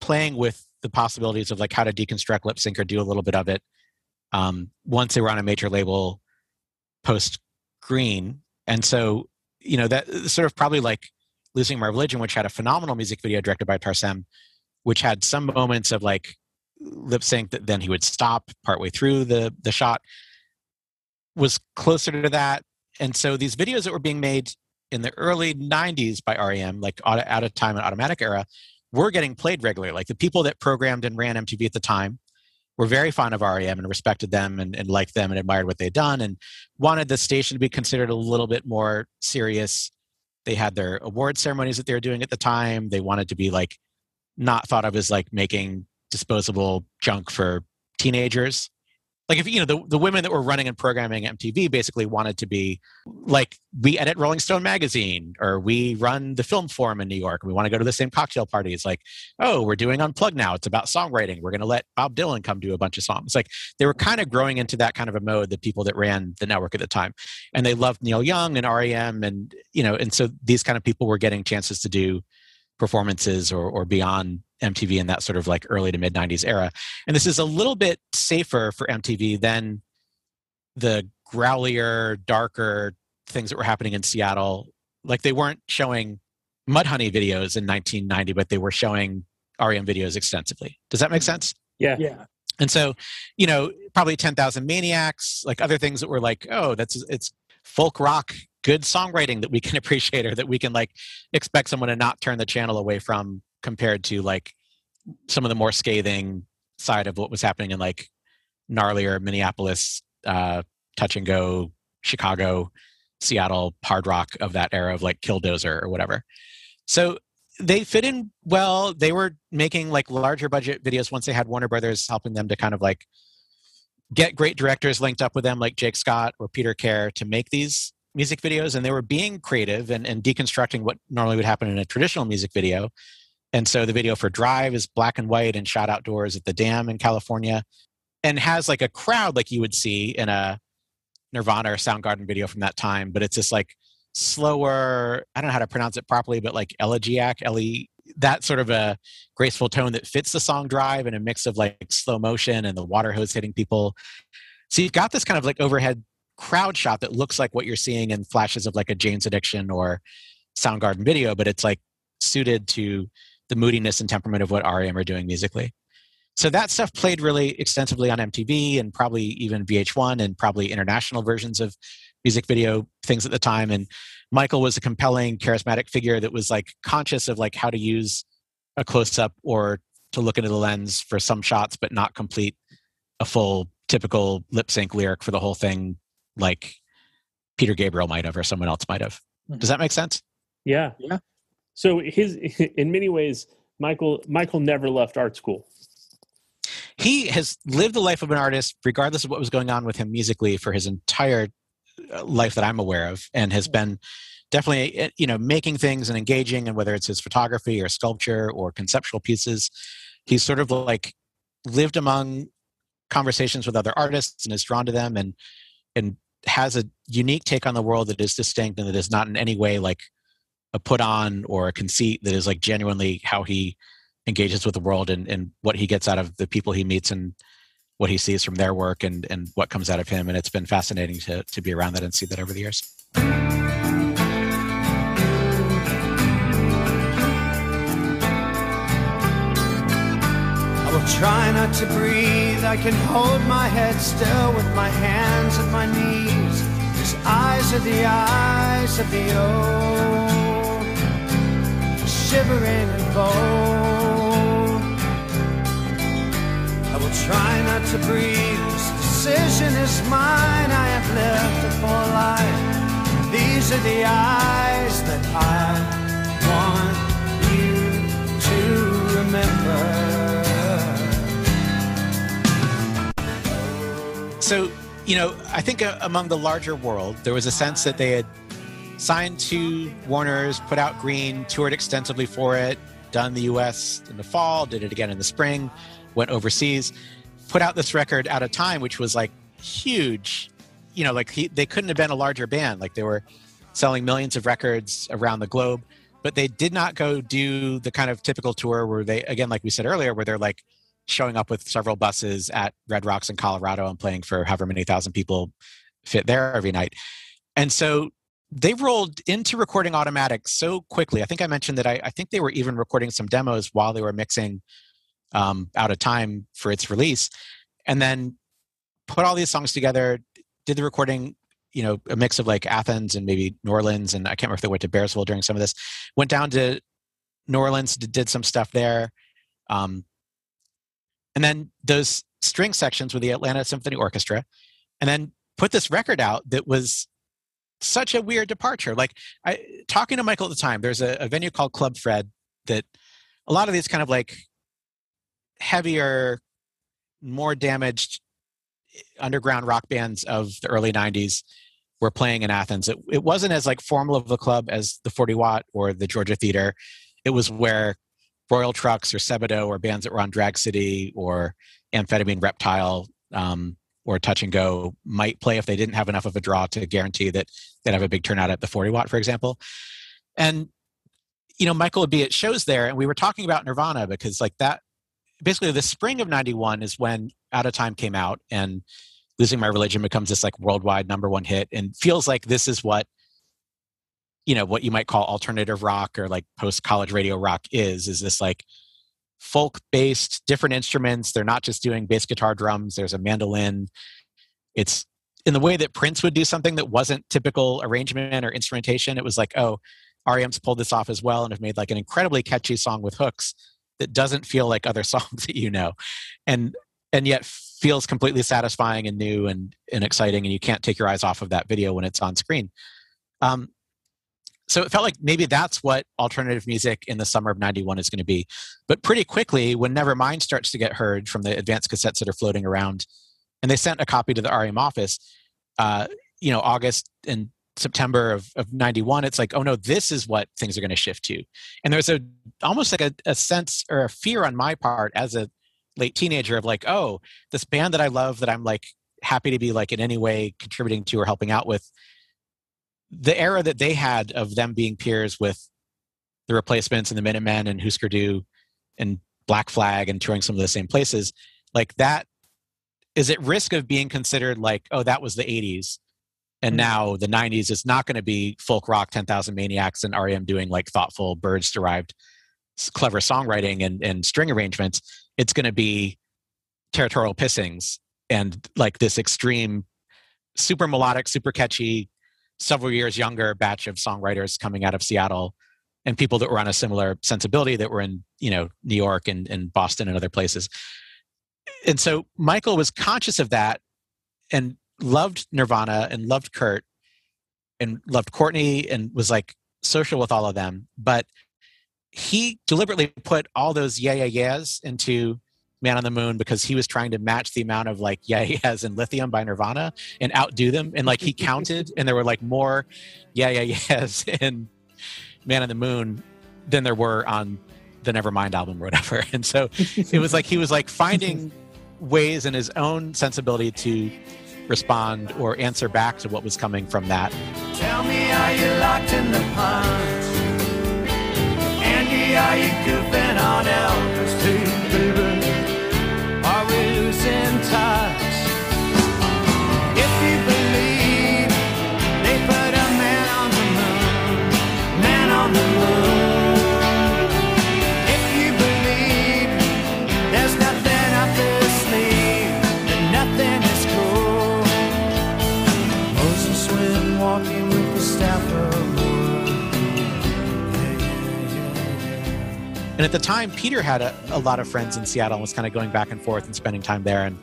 playing with the possibilities of like how to deconstruct lip sync or do a little bit of it. Um, once they were on a major label post Green. And so, you know, that sort of probably like Losing My Religion, which had a phenomenal music video directed by Tarsem, which had some moments of like lip sync that then he would stop partway through the the shot was closer to that. And so these videos that were being made in the early 90s by rem like out of time and automatic era were getting played regularly. Like the people that programmed and ran mtv at the time were very fond of rem and respected them and, and liked them and admired what they'd done and wanted the station to be considered a little bit more serious. They had their award ceremonies that they were doing at the time. They wanted to be like not thought of as like making disposable junk for teenagers. Like if you know the, the women that were running and programming mtv basically wanted to be like we edit rolling stone magazine or we run the film forum in new york and we want to go to the same cocktail parties. Like oh we're doing unplugged now. It's about songwriting. We're going to let bob dylan come do a bunch of songs. Like they were kind of growing into that kind of a mode the people that ran the network at the time. And they loved neil young and rem and you know and so these kind of people were getting chances to do performances or, or beyond MTV in that sort of like early to mid 90s era. And this is a little bit safer for MTV than the growlier, darker things that were happening in Seattle. Like they weren't showing Mudhoney videos in 1990, but they were showing REM videos extensively. Does that make sense? Yeah. Yeah. And so, you know, probably 10,000 Maniacs, like other things that were like, oh, that's it's folk rock good songwriting that we can appreciate or that we can like expect someone to not turn the channel away from compared to like some of the more scathing side of what was happening in like gnarlier minneapolis uh, touch and go chicago seattle hard rock of that era of like killdozer or whatever. So they fit in well. They were making like larger budget videos once they had warner brothers helping them to kind of like get great directors linked up with them like jake scott or peter care to make these music videos. And they were being creative and, and deconstructing what normally would happen in a traditional music video. And so the video for Drive is black and white and shot outdoors at the dam in California and has like a crowd like you would see in a Nirvana or Soundgarden video from that time. But it's this like slower, I don't know how to pronounce it properly, but like elegiac, L E that sort of a graceful tone that fits the song drive and a mix of like slow motion and the water hose hitting people. So you've got this kind of like overhead crowd shot that looks like what you're seeing in flashes of like a Jane's Addiction or Soundgarden video, but it's like suited to the moodiness and temperament of what REM are doing musically. So that stuff played really extensively on MTV and probably even VH1 and probably international versions of music video things at the time. And Michael was a compelling, charismatic figure that was like conscious of like how to use a close up or to look into the lens for some shots, but not complete a full typical lip sync lyric for the whole thing, like Peter Gabriel might have or someone else might have. Does Mm-hmm. that make sense? Yeah. Yeah. So his in many ways, Michael Michael never left art school. he has lived the life of an artist regardless of what was going on with him musically for his entire uh, life that i'm aware of and has been definitely uh, you know making things and engaging and whether it's his photography or sculpture or conceptual pieces he's sort of like lived among conversations with other artists and is drawn to them and and has a unique take on the world that is distinct and that is not in any way like a put on or a conceit that is like genuinely how he engages with the world and, and what he gets out of the people he meets and what he sees from their work and, and what comes out of him. And it's been fascinating to, to be around that and see that over the years. I will try not to breathe. I can hold my head still with my hands at my knees. His eyes are the eyes of the old, shivering and bold. I will try not to breathe. This decision is mine. I have life. These are the eyes that I want you to remember. So, you know, I think uh, among the larger world, there was a sense that they had signed to Warner's, put out Green, toured extensively for it, done the US in the fall, did it again in the spring, went overseas, put out this record at a time which was like huge. You know, like he, they couldn't have been a larger band. Like they were selling millions of records around the globe, but they did not go do the kind of typical tour where they, again, like we said earlier, where they're like showing up with several buses at Red Rocks in Colorado and playing for however many thousand people fit there every night. And so they rolled into recording automatic so quickly. I think I mentioned that I, I think they were even recording some demos while they were mixing um, out of time for its release, and then put all these songs together. Did the recording, you know, a mix of like Athens and maybe New Orleans, and I can't remember if they went to Bearsville during some of this. Went down to New Orleans, did, some stuff there, um, and then those string sections with the Atlanta Symphony Orchestra, and then put this record out that was such a weird departure. Like I talking to Michael at the time, there's a, a venue called Club Fred that a lot of these kind of like heavier, more damaged eh, underground rock bands of the early 90s were playing in Athens. It, it wasn't as like formal of a club as the 40 Watt or the Georgia Theater. It was where Royal Trux or Sebadoh or bands that were on Drag City or Amphetamine Reptile um, or Touch and Go might play if they didn't have enough of a draw to guarantee that they'd have a big turnout at the 40 Watt, for example. And you know, Michael would be at shows there, and we were talking about Nirvana because like that basically the spring of 91 is when out of time came out and losing my religion becomes this like worldwide number one hit and feels like this is what you know what you might call alternative rock or like post college radio rock is is this like folk based different instruments. They're not just doing bass guitar drums. There's a mandolin. It's in the way that prince would do something that wasn't typical arrangement or instrumentation it was like oh rem's pulled this off as well and have made like an incredibly catchy song with hooks that doesn't feel like other songs that you know and and yet feels completely satisfying and new and, and exciting and you can't take your eyes off of that video when it's on screen. Um, so it felt like maybe that's what alternative music in the summer of 91 is going to be. But pretty quickly when nevermind starts to get heard from the advanced cassettes that are floating around and they sent a copy to the rem office uh, you know august and september of, of 91 it's like oh no this is what things are going to shift to. And there's a almost like a, a sense or a fear on my part as a late teenager of like oh this band that i love that i'm like happy to be like in any way contributing to or helping out with the era that they had of them being peers with the replacements and the Minutemen and Husker Du and Black Flag and touring some of the same places, like that is at risk of being considered like, oh, that was the 80s. And mm-hmm. now the 90s is not going to be folk rock, 10,000 Maniacs, and REM doing like thoughtful, Byrds derived, clever songwriting and, and string arrangements. It's going to be territorial pissings and like this extreme, super melodic, super catchy, several years younger batch of songwriters coming out of Seattle and people that were on a similar sensibility that were in you know New York and, and Boston and other places. And so Michael was conscious of that and loved Nirvana and loved Kurt and loved Courtney and was like social with all of them. But he deliberately put all those yeah yeah yeahs into Man on the Moon because he was trying to match the amount of like yeah he has in Lithium by Nirvana and outdo them. And like he counted and there were like more yeah yeah yeahs in Man on the Moon than there were on the Nevermind album or whatever. And so it was like he was like finding ways in his own sensibility to respond or answer back to what was coming from that. Tell me, are you locked in the pond? Andy, are you goofing on at the time, Peter had a, a lot of friends in Seattle and was kind of going back and forth and spending time there and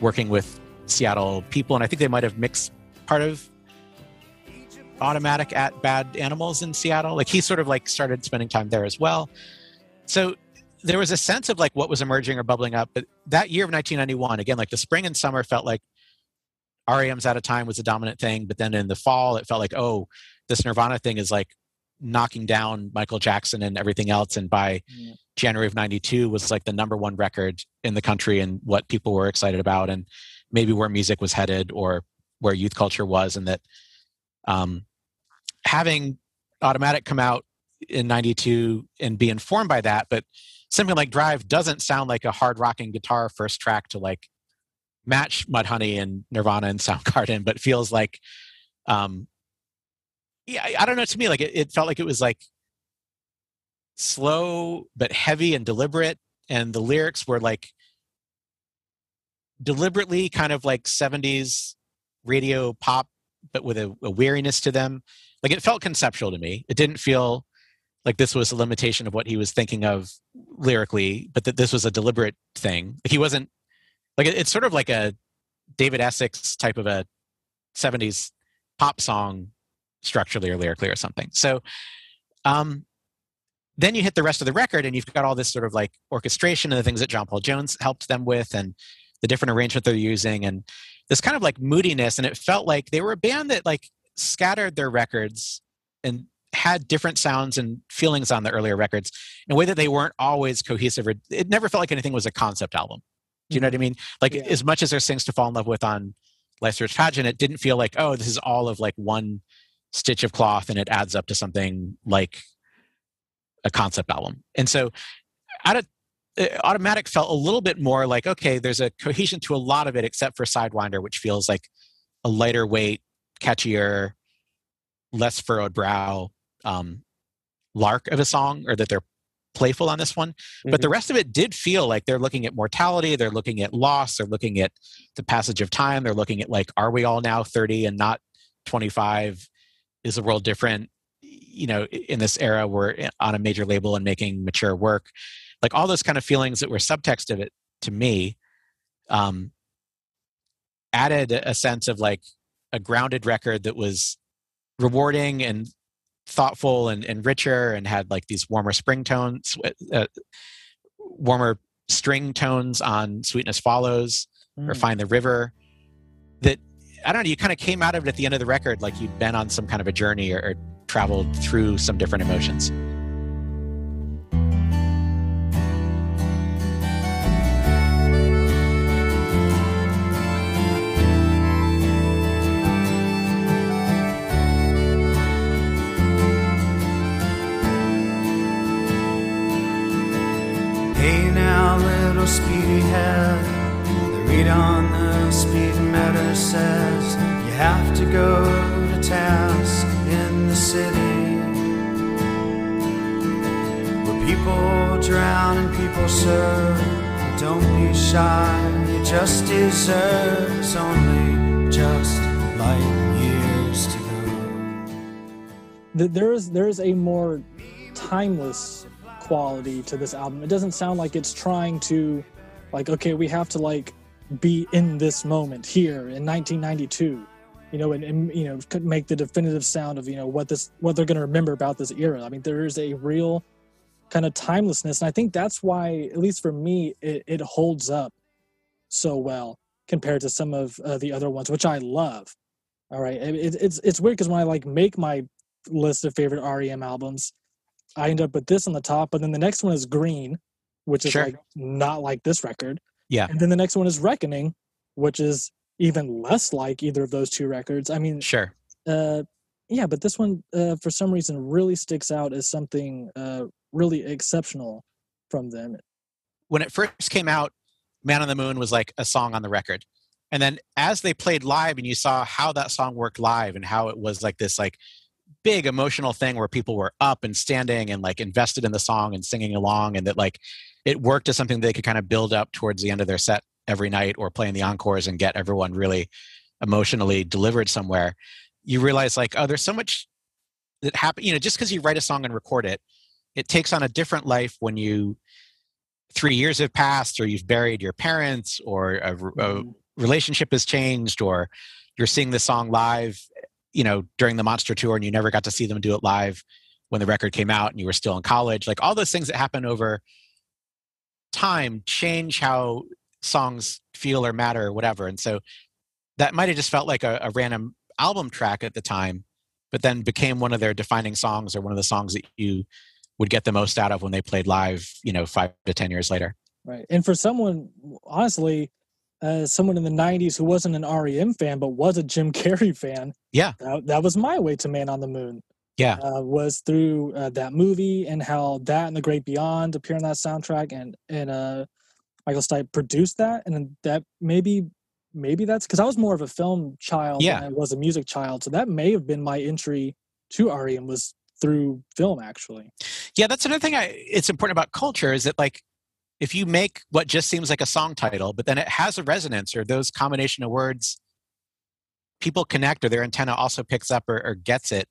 working with Seattle people. And I think they might have mixed part of automatic at bad animals in Seattle. Like he sort of like started spending time there as well. So there was a sense of like what was emerging or bubbling up. But that year of 1991, again, like the spring and summer felt like REM's out of time was a dominant thing. But then in the fall, it felt like, oh, this Nirvana thing is like knocking down Michael Jackson and everything else. And by yeah. January of 92 was like the number one record in the country and what people were excited about and maybe where music was headed or where youth culture was. And that um, having Automatic come out in 92 and be informed by that, but something like Drive doesn't sound like a hard rocking guitar first track to like match Mudhoney and Nirvana and Soundgarden, but feels like um, yeah, I, I don't know. To me, like it, it felt like it was like slow but heavy and deliberate, and the lyrics were like deliberately kind of like 70s radio pop, but with a, a weariness to them. Like it felt conceptual to me. It didn't feel like this was a limitation of what he was thinking of lyrically, but that this was a deliberate thing. like He wasn't like it's sort of like a David Essex type of a 70s pop song structurally or lyrically or something. So um, then you hit the rest of the record and you've got all this sort of like orchestration and the things that John Paul Jones helped them with and the different arrangement they're using and this kind of like moodiness. And it felt like they were a band that like scattered their records and had different sounds and feelings on the earlier records in a way that they weren't always cohesive or it never felt like anything was a concept album. Do you know what I mean? Like yeah. as much as there's things to fall in love with on Life's Rich Pageant, it didn't feel like, oh, this is all of like one stitch of cloth and it adds up to something like a concept album. And so out of uh, automatic felt a little bit more like okay there's a cohesion to a lot of it except for sidewinder which feels like a lighter weight catchier less furrowed brow um, lark of a song or that they're playful on this one mm-hmm. but the mm-hmm. rest of it did feel like they're looking at mortality they're looking at loss they're looking at the passage of time they're looking at like are we all now 30 and not 25 is the world different you know in this era we're on a major label and making mature work like all those kind of feelings that were subtext of it to me um added a sense of like a grounded record that was rewarding and thoughtful and, and richer and had like these warmer spring tones uh, warmer string tones on sweetness follows mm. or find the river that I don't know, you kind of came out of it at the end of the record like you'd been on some kind of a journey or, or traveled through some different emotions. Hey now, little speedy head read on the speedometer says you have to go to task in the city. Where people drown and people serve. Don't be shy, you just deserve only just light years to go. There is there is a more timeless quality to this album. It doesn't sound like it's trying to, like, okay, we have to like be in this moment here in 1992, you know, and, and you know, could make the definitive sound of you know what this what they're going to remember about this era. I mean, there is a real kind of timelessness, and I think that's why, at least for me, it, it holds up so well compared to some of uh, the other ones, which I love. All right, it, it- it's it's weird because when I like make my list of favorite REM albums, I end up with this on the top, but then the next one is Green, which is Sure. like not like this record. Yeah. And then the next one is Reckoning, which is even less like either of those two records. I mean, Sure. uh, yeah, but this one, uh, for some reason, really sticks out as something uh, really exceptional from them. when it first came out, Man on the Moon was like a song on the record. And then as they played live and you saw how that song worked live and how it was like this like big emotional thing where people were up and standing and like invested in the song and singing along and that like it worked as something they could kind of build up towards the end of their set every night or play in the encores and get everyone really emotionally delivered somewhere. You realize like, oh, there's so much that happen, you know, just because you write a song and record it, it takes on a different life when you three years have passed or you've buried your parents or a, a Mhm. relationship has changed or you're seeing the song live you know during the monster tour and you never got to see them do it live when the record came out and you were still in college like all those things that happen over time change how songs feel or matter or whatever and so that might have just felt like a, a random album track at the time but then became one of their defining songs or one of the songs that you would get the most out of when they played live you know five to ten years later Right. And for someone, honestly, uh, someone in the 90s who wasn't an REM fan, but was a Jim Carrey fan. Yeah. That, that was my way to Man on the Moon. Yeah. Uh, was through uh, that movie and how that and The Great Beyond appear on that soundtrack. And, and uh, Michael Stipe produced that. And then that maybe, maybe that's because I was more of a film child Yeah. than I was a music child. So that may have been my entry to REM was through film, actually. Yeah, that's another thing. I, it's important about culture is that like if you make what just seems like a song title, but then it has a resonance or those combination of words, people connect or their antenna also picks up or, or gets it.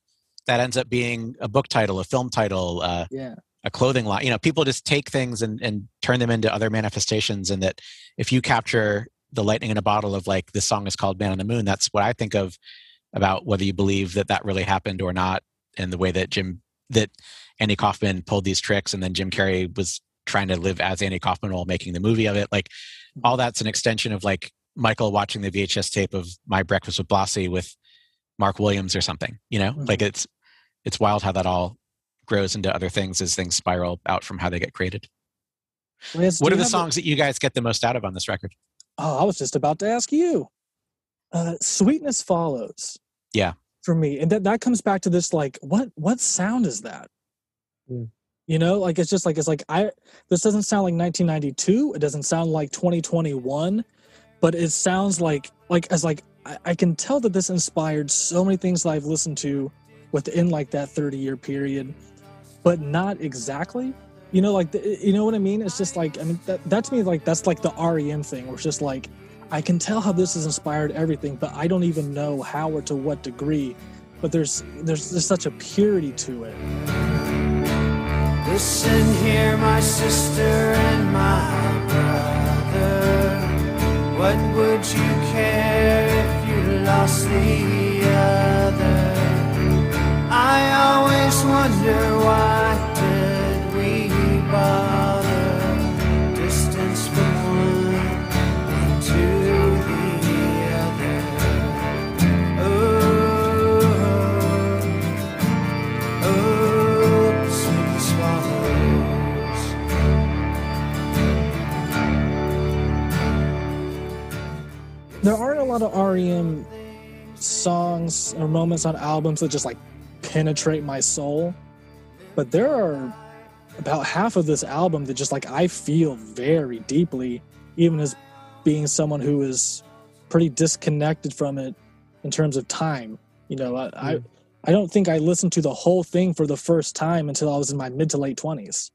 That ends up being a book title, a film title, uh, Yeah. a clothing line. You know, people just take things and, and turn them into other manifestations. And that if you capture the lightning in a bottle of like this song is called Man on the Moon, that's what I think of about whether you believe that that really happened or not, and the way that Jim that Andy Kaufman pulled these tricks, and then Jim Carrey was trying to live as Andy Kaufman while making the movie of it. Like all that's an extension of like Michael watching the VHS tape of My Breakfast with Blassie with Mark Williams or something. You know, like it's it's wild how that all grows into other things as things spiral out from how they get created. Lance, do What are the have a- songs that you guys get the most out of on this record? Oh, I was just about to ask you. Uh, sweetness follows. Yeah. For me, and that that comes back to this like, what what sound is that? Hmm. You know, like it's just like it's like I. This doesn't sound like 1992. It doesn't sound like 2021, but it sounds like like as like I, I can tell that this inspired so many things that I've listened to within like that 30 year period, but not exactly you know like the, you know what i mean it's just like i mean that, that to me like that's like the rem thing where it's just like i can tell how this has inspired everything but i don't even know how or to what degree but there's there's there's such a purity to it Listen here, my sister and my brother. What would you care if you lost the other? I always wonder why there aren't a lot of rem songs or moments on albums that just like penetrate my soul but there are about half of this album that just like I feel very deeply, even as being someone who is pretty disconnected from it in terms of time. You know, I, I, Mm. I don't think I listened to the whole thing for the first time until I was in my mid to late twenties.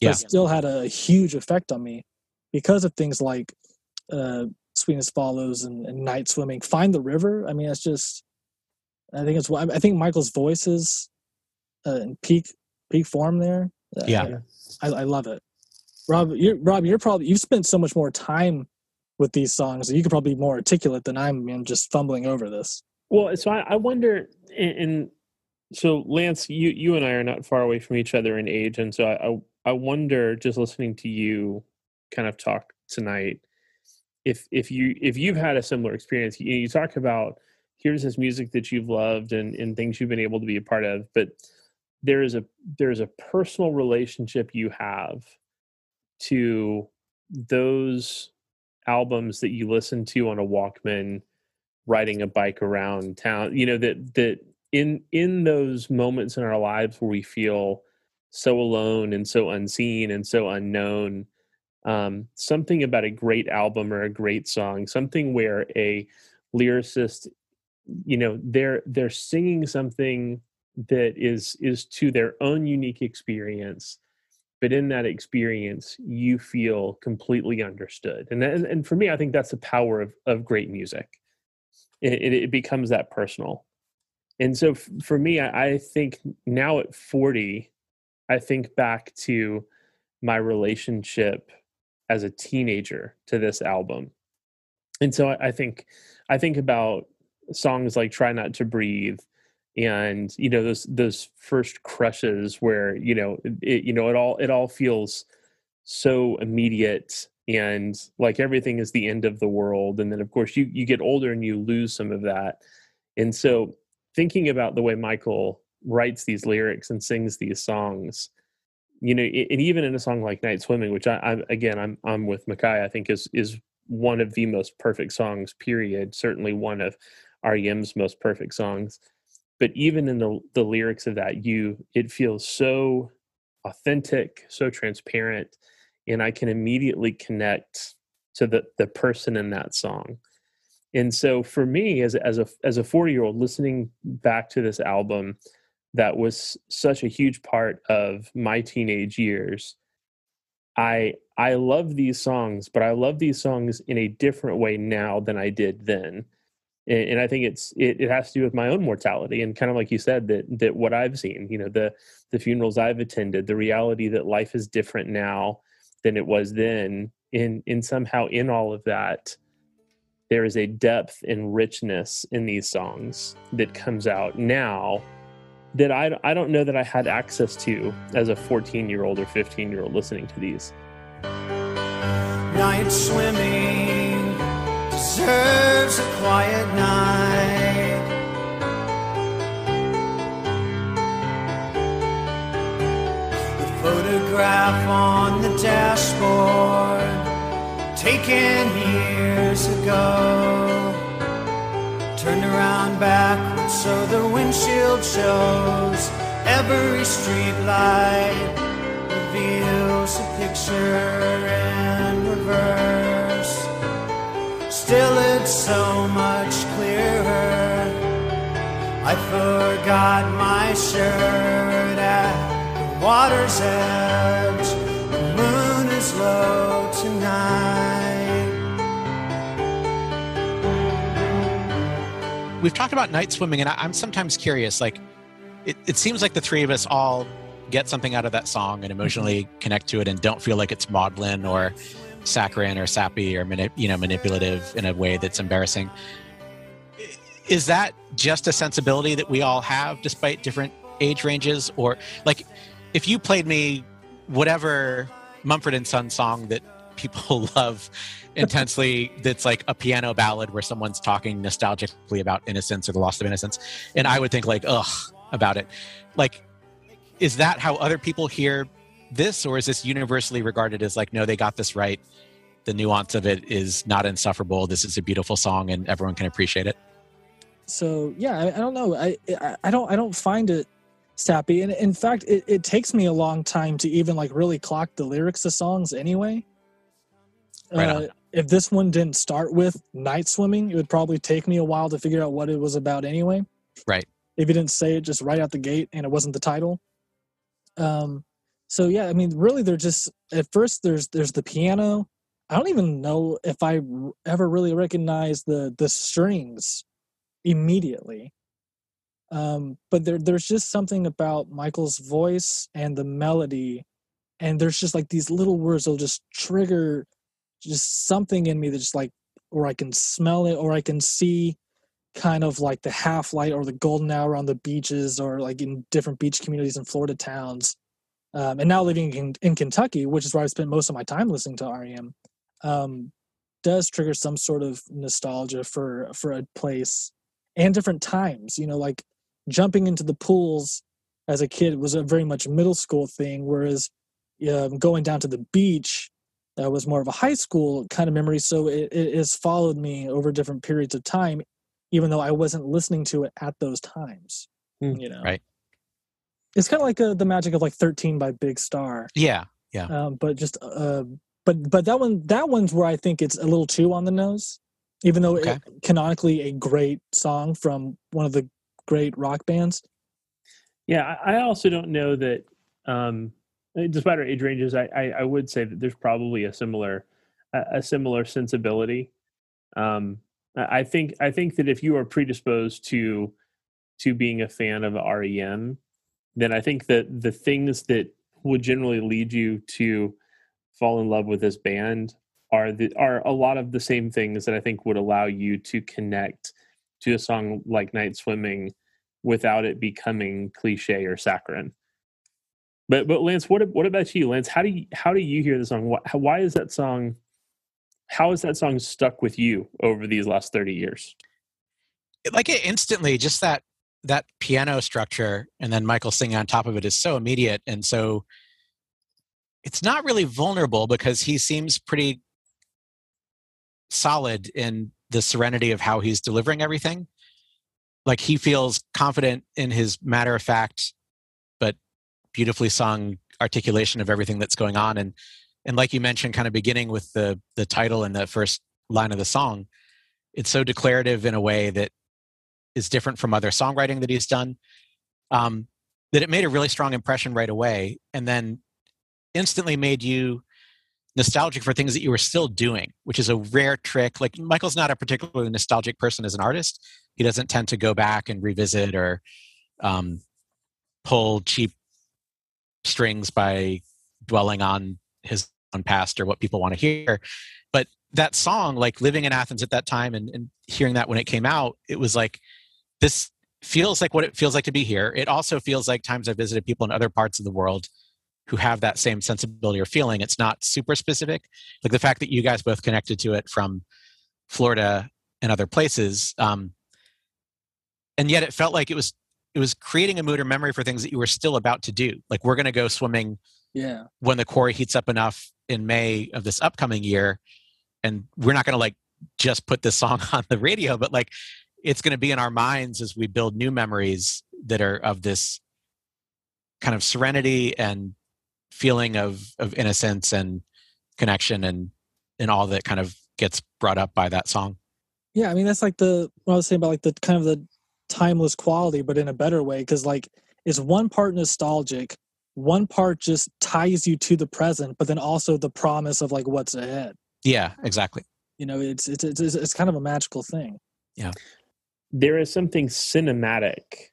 Yeah. It still had a huge effect on me because of things like uh, Sweetness Follows and, and Night Swimming. Find the River. I mean, it's just. I think it's. I think Michael's voice is uh, in peak peak form there. Uh, Yeah. I, I love it. Rob, you're Rob. You're probably you've spent so much more time with these songs. You could probably be more articulate than I'm. I'm just fumbling over this. Well, so I, I wonder, and, and so Lance, you you and I are not far away from each other in age, and so I, I I wonder, just listening to you kind of talk tonight, if if you if you've had a similar experience, you, you talk about here's this music that you've loved and and things you've been able to be a part of, but there is a there is a personal relationship you have to those albums that you listen to on a Walkman riding a bike around town you know that that in in those moments in our lives where we feel so alone and so unseen and so unknown um, something about a great album or a great song something where a lyricist you know they're they're singing something that is is to their own unique experience but in that experience you feel completely understood. And and, for me i think that's the power of of great music. It, it, it becomes that personal. And so f- for me I, I think now at 40 i think back to my relationship as a teenager to this album. And so I, think i think about songs like try not to breathe and you know those those first crushes where you know it you know it all it all feels so immediate and like everything is the end of the world. And then of course you you get older and you lose some of that. And so thinking about the way michael writes these lyrics and sings these songs you know and even in a song like night swimming which i i again i'm i'm with Micaiah, i think is is one of the most perfect songs period. Certainly one of rem's most perfect songs. But even in the the lyrics of that you it feels so authentic so transparent and i can immediately connect to the the person in that song. And so for me as as a as a 40 year old listening back to this album that was such a huge part of my teenage years. I i love these songs but i love these songs in a different way now than i did then. And, and I think it's it, it has to do with my own mortality and kind of like you said that that what I've seen, you know, the the funerals I've attended, the reality that life is different now than it was then, in in somehow in all of that, there is a depth and richness in these songs that comes out now that I I don't know that I had access to as a 14 year old or 15 year old listening to these. Night swimming deserves a quiet night. The photograph on the dashboard, taken years ago, turned around backwards so the windshield shows every street light reveals a picture in reverse. Still, it's so much clearer. I forgot my shirt at the water's edge. The moon is low tonight. We've talked about night swimming, and I, I'm sometimes curious. Like, it, it seems like the three of us all get something out of that song and emotionally mm-hmm. connect to it, and don't feel like it's maudlin or saccharine or sappy or manip, you know manipulative in a way that's embarrassing. Is that just a sensibility that we all have, despite different age ranges, or like if you played me whatever Mumford and Son song that people love intensely that's like a piano ballad where someone's talking nostalgically about innocence or the loss of innocence. And i would think like ugh about it. Like is that how other people hear this? Or is this universally regarded as like no they got this right. The nuance of it is not insufferable. This is a beautiful song and everyone can appreciate it. So yeah I, I don't know. I, I i don't i don't find it sappy. And in fact it, it takes me a long time to even like really clock the lyrics of songs anyway. Right uh, if this one didn't start with night swimming it would probably take me a while to figure out what it was about anyway. Right. if you didn't say it just right out the gate and it wasn't the title. Um so yeah i mean really they're just at first there's there's the piano. I don't even know if I ever really recognize the the strings immediately. Um but there there's just something about michael's voice and the melody and there's just like these little words that'll just trigger just something in me that just like or i can smell it or i can see kind of like the half light or the golden hour on the beaches or like in different beach communities in Florida towns. Um, and now living in, in Kentucky, which is where I spent most of my time listening to REM, um, does trigger some sort of nostalgia for for a place and different times. You know, like jumping into the pools as a kid was a very much middle school thing, whereas um, going down to the beach uh, was more of a high school kind of memory. So it, it has followed me over different periods of time, even though I wasn't listening to it at those times. Hmm. You know, Right. It's kind of like uh, the magic of like Thirteen by Big Star, Yeah. Yeah. Um, but just uh, but but that one that one's where I think it's a little too on the nose, even though Okay. it, canonically a great song from one of the great rock bands. Yeah, I I also don't know that. Um, despite our age ranges, I, I I would say that there's probably a similar a, a similar sensibility. Um, I think I think that if you are predisposed to to being a fan of REM, then I think that the things that would generally lead you to fall in love with this band are the are a lot of the same things that I think would allow you to connect to a song like Night Swimming without it becoming cliche or saccharine. But but Lance, what what about you, Lance? How do you how do you hear the song? Why, why is that song? How is that song stuck with you over these last thirty years? Like it instantly just that that piano structure and then michael singing on top of it is so immediate and so it's not really vulnerable because he seems pretty solid in the serenity of how he's delivering everything like he feels confident in his matter of fact beautifully sung articulation of everything that's going on. And and like you mentioned kind of beginning with the the title and the first line of the song it's so declarative in a way that is different from other songwriting that he's done um, that it made a really strong impression right away and then instantly made you nostalgic for things that you were still doing which is a rare trick. Like michael's not a particularly nostalgic person as an artist. He doesn't tend to go back and revisit or um, pull cheap strings by dwelling on his own past or what people want to hear. But that song like living in athens at that time and, and hearing that when it came out it was like this feels like what it feels like to be here. It also feels like times i visited people in other parts of the world who have that same sensibility or feeling. It's not super specific like the fact that you guys both connected to it from florida and other places um, and yet it felt like it was it was creating a mood or memory for things that you were still about to do like we're going to go swimming Yeah, when the quarry heats up enough in May of this upcoming year, and we're not going to like just put this song on the radio, but like it's going to be in our minds as we build new memories that are of this kind of serenity and feeling of of innocence and connection and and all that kind of gets brought up by that song. yeah. I mean, that's like the what I was saying about like the kind of the timeless quality, but in a better way. Because like it's one part nostalgic, one part just ties you to the present, but then also the promise of like what's ahead. Yeah, exactly. You know, it's it's it's, it's kind of a magical thing. Yeah, there is something cinematic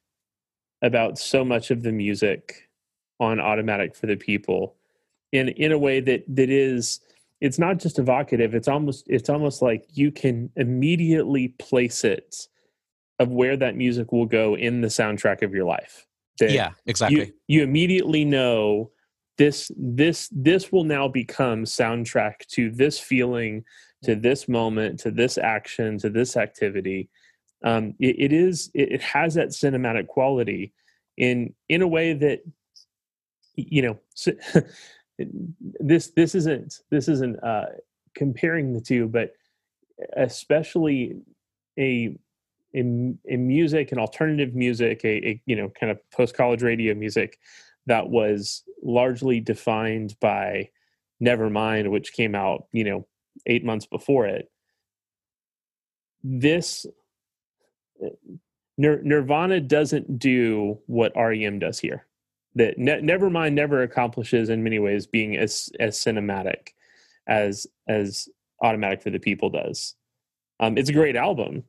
about so much of the music on automatic for the people in in a way that that is it's not just evocative it's almost it's almost like you can immediately place it of where that music will go in the soundtrack of your life That Yeah, exactly. you you immediately know this this this will now become soundtrack to this feeling to this moment to this action to this activity um it, it is it, it has that cinematic quality in in a way that you know this this isn't this isn't uh comparing the two but especially a in in music and alternative music, a, a you know kind of post college radio music that was largely defined by Nevermind, which came out you know eight months before it. This Nir- Nirvana doesn't do what REM does here. That ne- Nevermind never accomplishes in many ways being as as cinematic as as Automatic for the People does. Um, it's a great album,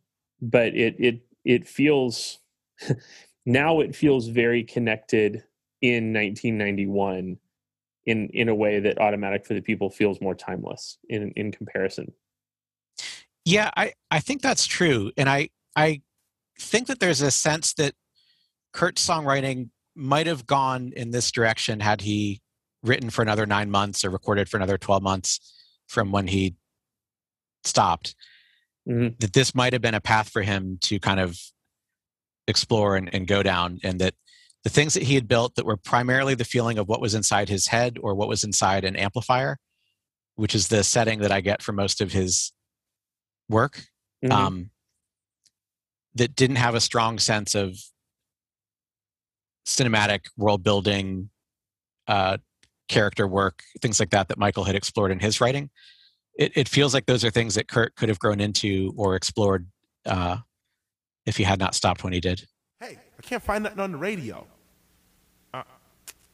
but it it it feels now it feels very connected in 1991 in in a way that Automatic for the People feels more timeless in in comparison. Yeah, I I think that's true, and I I think that there's a sense that Kurt's songwriting might have gone in this direction had he written for another nine months or recorded for another 12 months from when he stopped. Mm-hmm. That this might have been a path for him to kind of explore and, and go down, and that the things that he had built that were primarily the feeling of what was inside his head or what was inside an amplifier, which is the setting that I get for most of his work. Mm-hmm. Um, that didn't have a strong sense of cinematic world building, uh, character work, things like that that Michael had explored in his writing. It, it feels like those are things that Kurt could have grown into or explored uh, if he had not stopped when he did. Hey, I can't find nothing on the radio. Uh,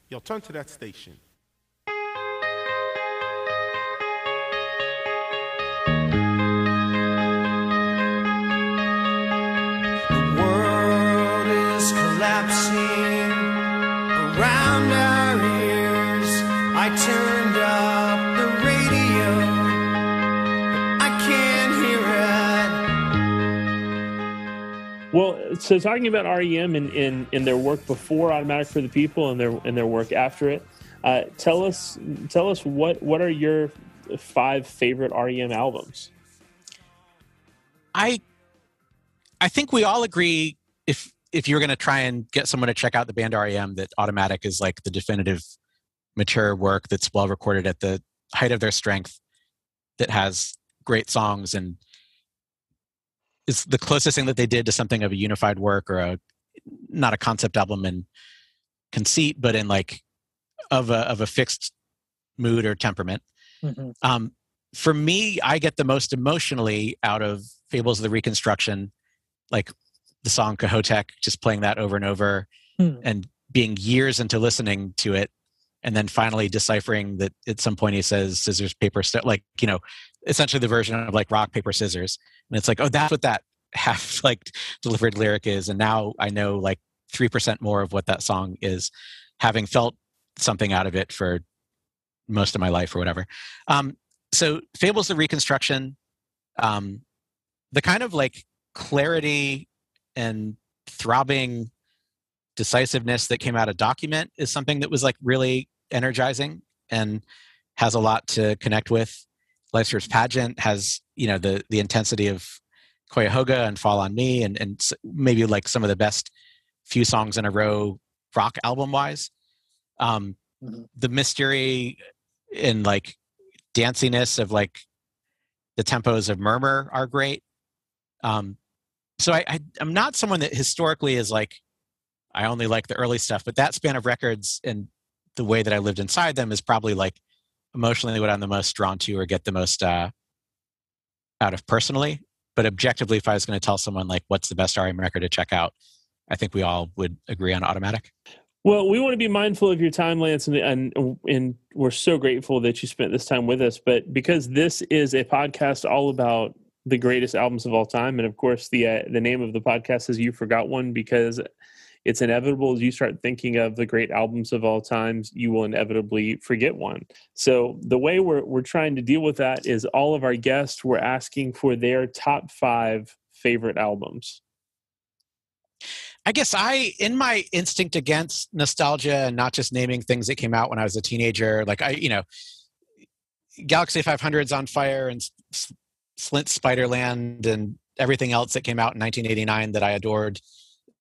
yo, turn to that station. The world is collapsing around our ears. I turned Well, so talking about REM and in, in their work before Automatic for the People and their and their work after it, uh, tell us tell us what what are your five favorite REM albums? I I think we all agree if if you're going to try and get someone to check out the band REM, that Automatic is like the definitive mature work that's well recorded at the height of their strength, that has great songs and is the closest thing that they did to something of a unified work or a not a concept album in conceit, but in like of a of a fixed mood or temperament. Mm-hmm. Um, for me, I get the most emotionally out of Fables of the Reconstruction, like the song Kohoutek, just playing that over and over hmm. and being years into listening to it and then finally deciphering that at some point he says scissors paper st-, like you know essentially the version of like rock paper scissors and it's like oh that's what that half like delivered lyric is. And now i know like 3% more of what that song is having felt something out of it for most of my life or whatever. Um, so fables of reconstruction um, the kind of like clarity and throbbing decisiveness that came out of document is something that was like really energizing and has a lot to connect with life's pageant has you know the the intensity of Cuyahoga and Fall on Me and and maybe like some of the best few songs in a row rock album wise. Um, mm-hmm. The mystery and like danciness of like the tempos of Murmur are great. Um, so I, I i'm not someone that historically is like i only like the early stuff but that span of records and the way that i lived inside them is probably like emotionally what i'm the most drawn to or get the most uh, out of personally but objectively if i was going to tell someone like what's the best rem record to check out i think we all would agree on automatic well we want to be mindful of your time lance and, and and we're so grateful that you spent this time with us but because this is a podcast all about the greatest albums of all time. And of course, the uh, the name of the podcast is "You Forgot One" because it's inevitable as you start thinking of the great albums of all times, you will inevitably forget one. So the way we're we're trying to deal with that is all of our guests we're asking for their top five favorite albums. I guess I, in my instinct against nostalgia and not just naming things that came out when I was a teenager, like I, you know, Galaxie 500's on fire and Slint Spiderland and everything else that came out in 1989 that I adored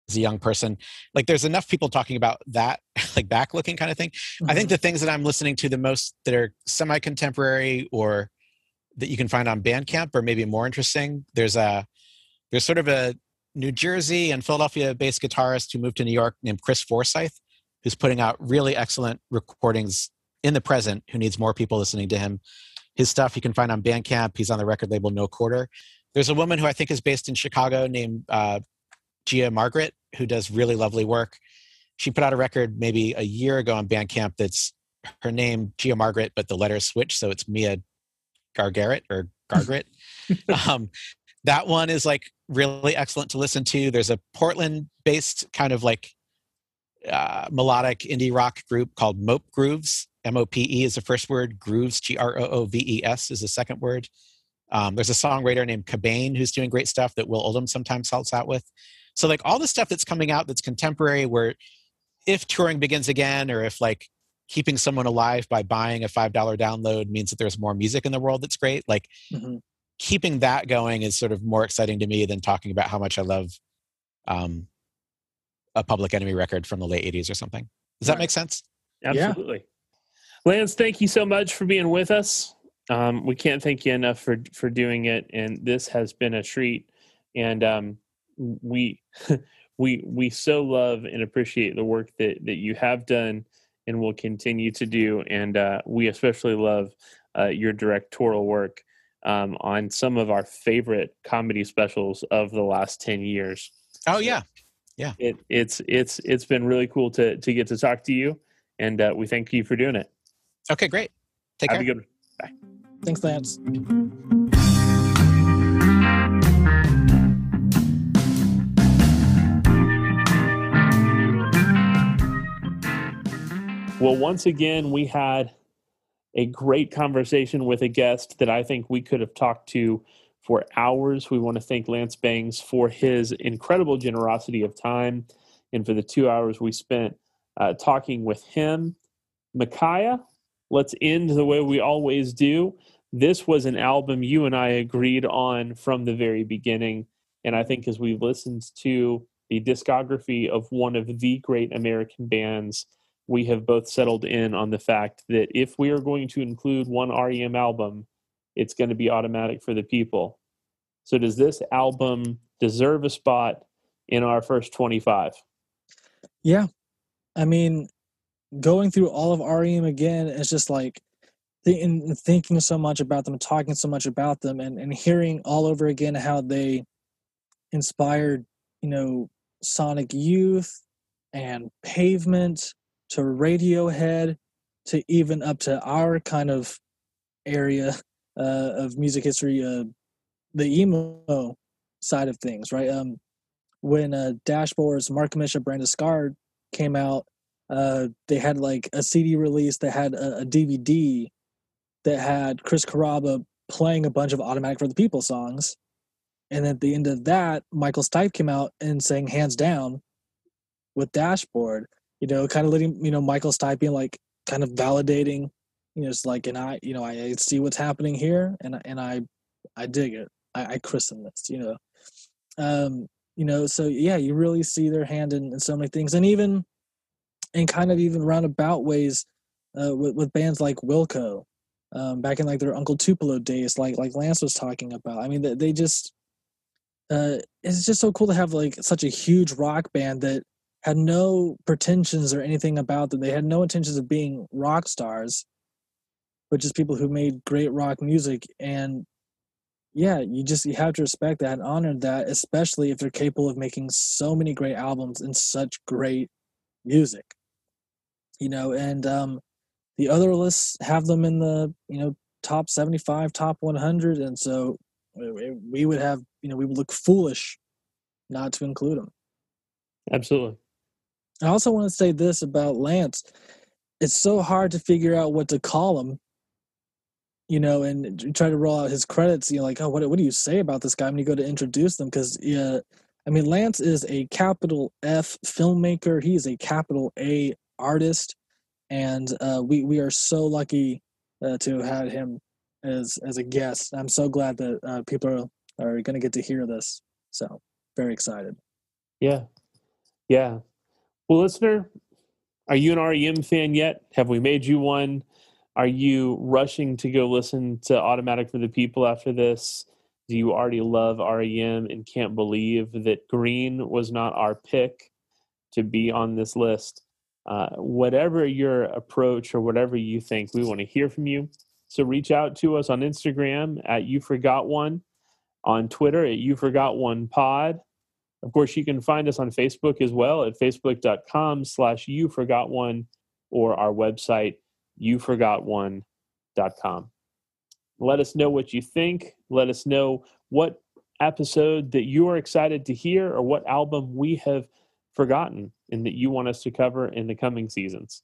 as a young person. Like there's enough people talking about that, like back looking kind of thing. Mm-hmm. I think mm-hmm. the things that I'm listening to the most that are semi contemporary or that you can find on Bandcamp are maybe more interesting. There's a there's sort of a New Jersey and Philadelphia based guitarist who moved to New York named Chris Forsyth, who's putting out really excellent recordings in the present, who needs more people listening to him. His stuff you can find on Bandcamp. He's on the record label No Quarter. There's a woman who I think is based in Chicago named uh, Gia Margaret, who does really lovely work. She put out a record maybe a year ago on Bandcamp that's her name, Gia Margaret, but the letters switch. So it's Mia Gargaret or Gargaret. um, that one is like really excellent to listen to. There's a Portland based kind of like uh, melodic indie rock group called Mope Grooves. M O P E is the first word, Grooves, G R O O V E S is the second word. Um, there's a songwriter named Cabane who's doing great stuff that Will Oldham sometimes helps out with. So, like all the stuff that's coming out that's contemporary, where if touring begins again, or if like keeping someone alive by buying a $5 download means that there's more music in the world that's great, like mm-hmm. keeping that going is sort of more exciting to me than talking about how much I love um, a Public Enemy record from the late 80s or something. Does right. that make sense? Absolutely. Yeah. Lance, thank you so much for being with us. Um, we can't thank you enough for for doing it, and this has been a treat. And um, we we we so love and appreciate the work that that you have done and will continue to do. And uh, we especially love uh, your directorial work um, on some of our favorite comedy specials of the last ten years. Oh yeah, yeah. It, it's it's it's been really cool to to get to talk to you, and uh, we thank you for doing it. Okay, great. Take Have care. A good. Bye. Thanks, Lance. Well, once again, we had a great conversation with a guest that I think we could have talked to for hours. We want to thank Lance Bangs for his incredible generosity of time and for the two hours we spent uh, talking with him. Micaiah, let's end the way we always do. This was an album you and I agreed on from the very beginning. And I think as we've listened to the discography of one of the great American bands, we have both settled in on the fact that if we are going to include one REM album, it's going to be automatic for the people. So, does this album deserve a spot in our first 25? Yeah. I mean, going through all of REM again, it's just like th- thinking so much about them, talking so much about them, and, and hearing all over again how they inspired, you know, Sonic Youth and Pavement to Radiohead to even up to our kind of area uh, of music history, uh, the emo side of things, right? Um, when uh, Dashboard's Mark Misha Brand Scar came out, uh, they had like a CD release that had a, a DVD that had Chris Carrabba playing a bunch of Automatic for the People songs. And at the end of that, Michael Stipe came out and sang Hands Down with Dashboard, you know, kind of letting, you know, Michael Stipe like kind of validating, you know, it's like, and I, you know, I, see what's happening here and, and I, I dig it. I, I christen this, you know. Um, you know, so yeah, you really see their hand in, in so many things. And even, and kind of even roundabout ways uh, with, with bands like Wilco, um, back in like their Uncle Tupelo days, like like Lance was talking about. I mean, they, they just uh, it's just so cool to have like such a huge rock band that had no pretensions or anything about them. They had no intentions of being rock stars, but just people who made great rock music. And yeah, you just you have to respect that and honor that, especially if they're capable of making so many great albums and such great music. You know, and um, the other lists have them in the you know top 75 top 100 and so we would have you know we would look foolish not to include them absolutely i also want to say this about lance it's so hard to figure out what to call him you know and try to roll out his credits you know like oh what, what do you say about this guy when you go to introduce them because yeah i mean lance is a capital f filmmaker he is a capital a artist and uh, we we are so lucky uh, to have him as as a guest. I'm so glad that uh, people are, are going to get to hear this. So very excited. Yeah, yeah. Well, listener, are you an REM fan yet? Have we made you one? Are you rushing to go listen to Automatic for the People after this? Do you already love REM and can't believe that Green was not our pick to be on this list? Uh, whatever your approach or whatever you think, we want to hear from you. So reach out to us on Instagram at You Forgot One, on Twitter at You Forgot One Pod. Of course, you can find us on Facebook as well at facebook.com slash You Forgot One or our website, youforgotone.com. Let us know what you think. Let us know what episode that you are excited to hear or what album we have forgotten and that you want us to cover in the coming seasons.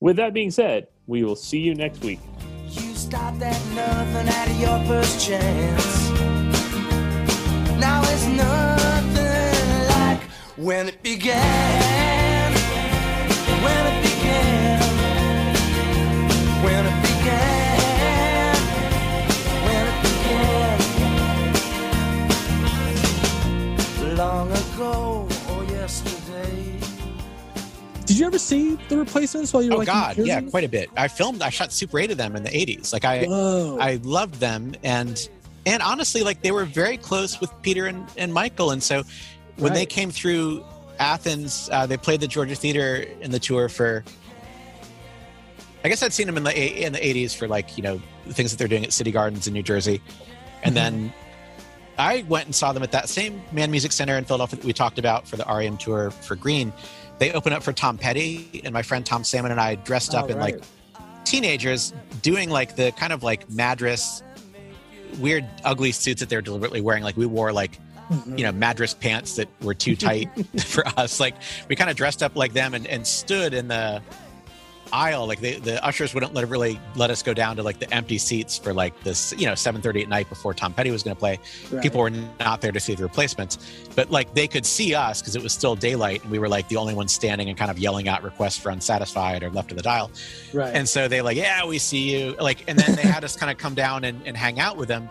With that being said, we will see you next week. You nothing at your first chance. Now it's nothing when it began. When it began. When it began. When it began. Long ago or yesterday. Did you ever see the replacements while you were Oh like in God, yeah, quite a bit. I filmed, I shot Super 8 of them in the 80s. Like I, Whoa. I loved them, and and honestly, like they were very close with Peter and, and Michael, and so when they came through Athens, uh, they played the Georgia Theater in the tour for. I guess I'd seen them in the in the 80s for like you know things that they're doing at City Gardens in New Jersey, and then I went and saw them at that same Mann Music Center in Philadelphia that we talked about for the REM tour for Green. They opened up for Tom Petty, and my friend Tom Salmon and I dressed up All in like teenagers doing like the kind of like madras weird ugly suits that they're deliberately wearing like we wore like Mhm. you know madras pants that were too tight for us. Like we kind of dressed up like them and, and stood in the aisle. Like they, the ushers wouldn't let really let us go down to like the empty seats for like this you know 7.30 at night before tom petty was going to play. Right. people were not there to see the replacements. But like they could see us because it was still daylight and we were like the only ones standing and kind of yelling out requests for unsatisfied or left of the dial. Right. and so they like yeah we see you. Like and then they had us kind of come down and, and hang out with them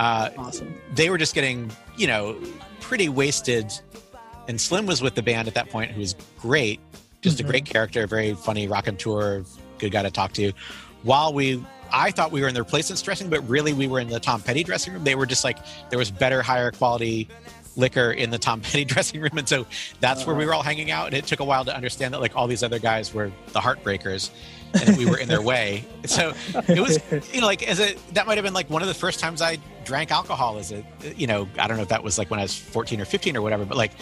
uh, awesome. they were just getting you know pretty wasted. And slim was with the band at that point who was great. Just Mhm. a great character very funny rock and tour, good guy to talk to. While we i thought we were in the replacements dressing but really we were in the tom petty dressing room. They were just like there was better higher quality liquor in the tom petty dressing room. And so that's where we were all hanging out. And it took a while to understand that like all these other guys were the heartbreakers and we were in their way. So it was you know like as a that might have been like one of the first times i drank alcohol as a you know i don't know if that was like when i was 14 or 15 or whatever but like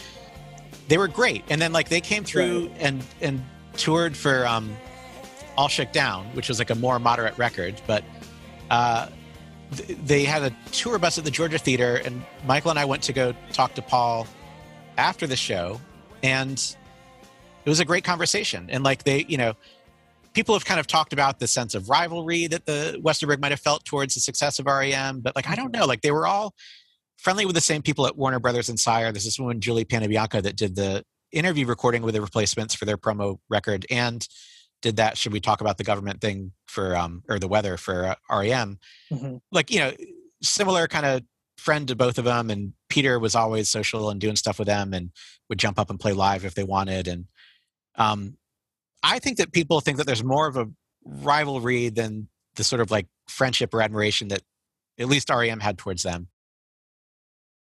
they were great. And then like they came through and and toured for um all shook down which was like a more moderate record but uh th- they had a tour bus at the georgia theater and michael and i went to go talk to paul after the show and it was a great conversation. And like they you know people have kind of talked about the sense of rivalry that the Westerberg might have felt towards the success of REM, but like I don't know, like they were all friendly with the same people at Warner Brothers and Sire. There's this woman, Julie Panebianco, that did the interview recording with the replacements for their promo record and did that should we talk about the government thing for um or the weather for uh, REM. Mhm. Like, you know, similar kind of friend to both of them and Peter was always social and doing stuff with them and would jump up and play live if they wanted and um I think that people think that there's more of a rivalry than the sort of like friendship or admiration that at least REM had towards them.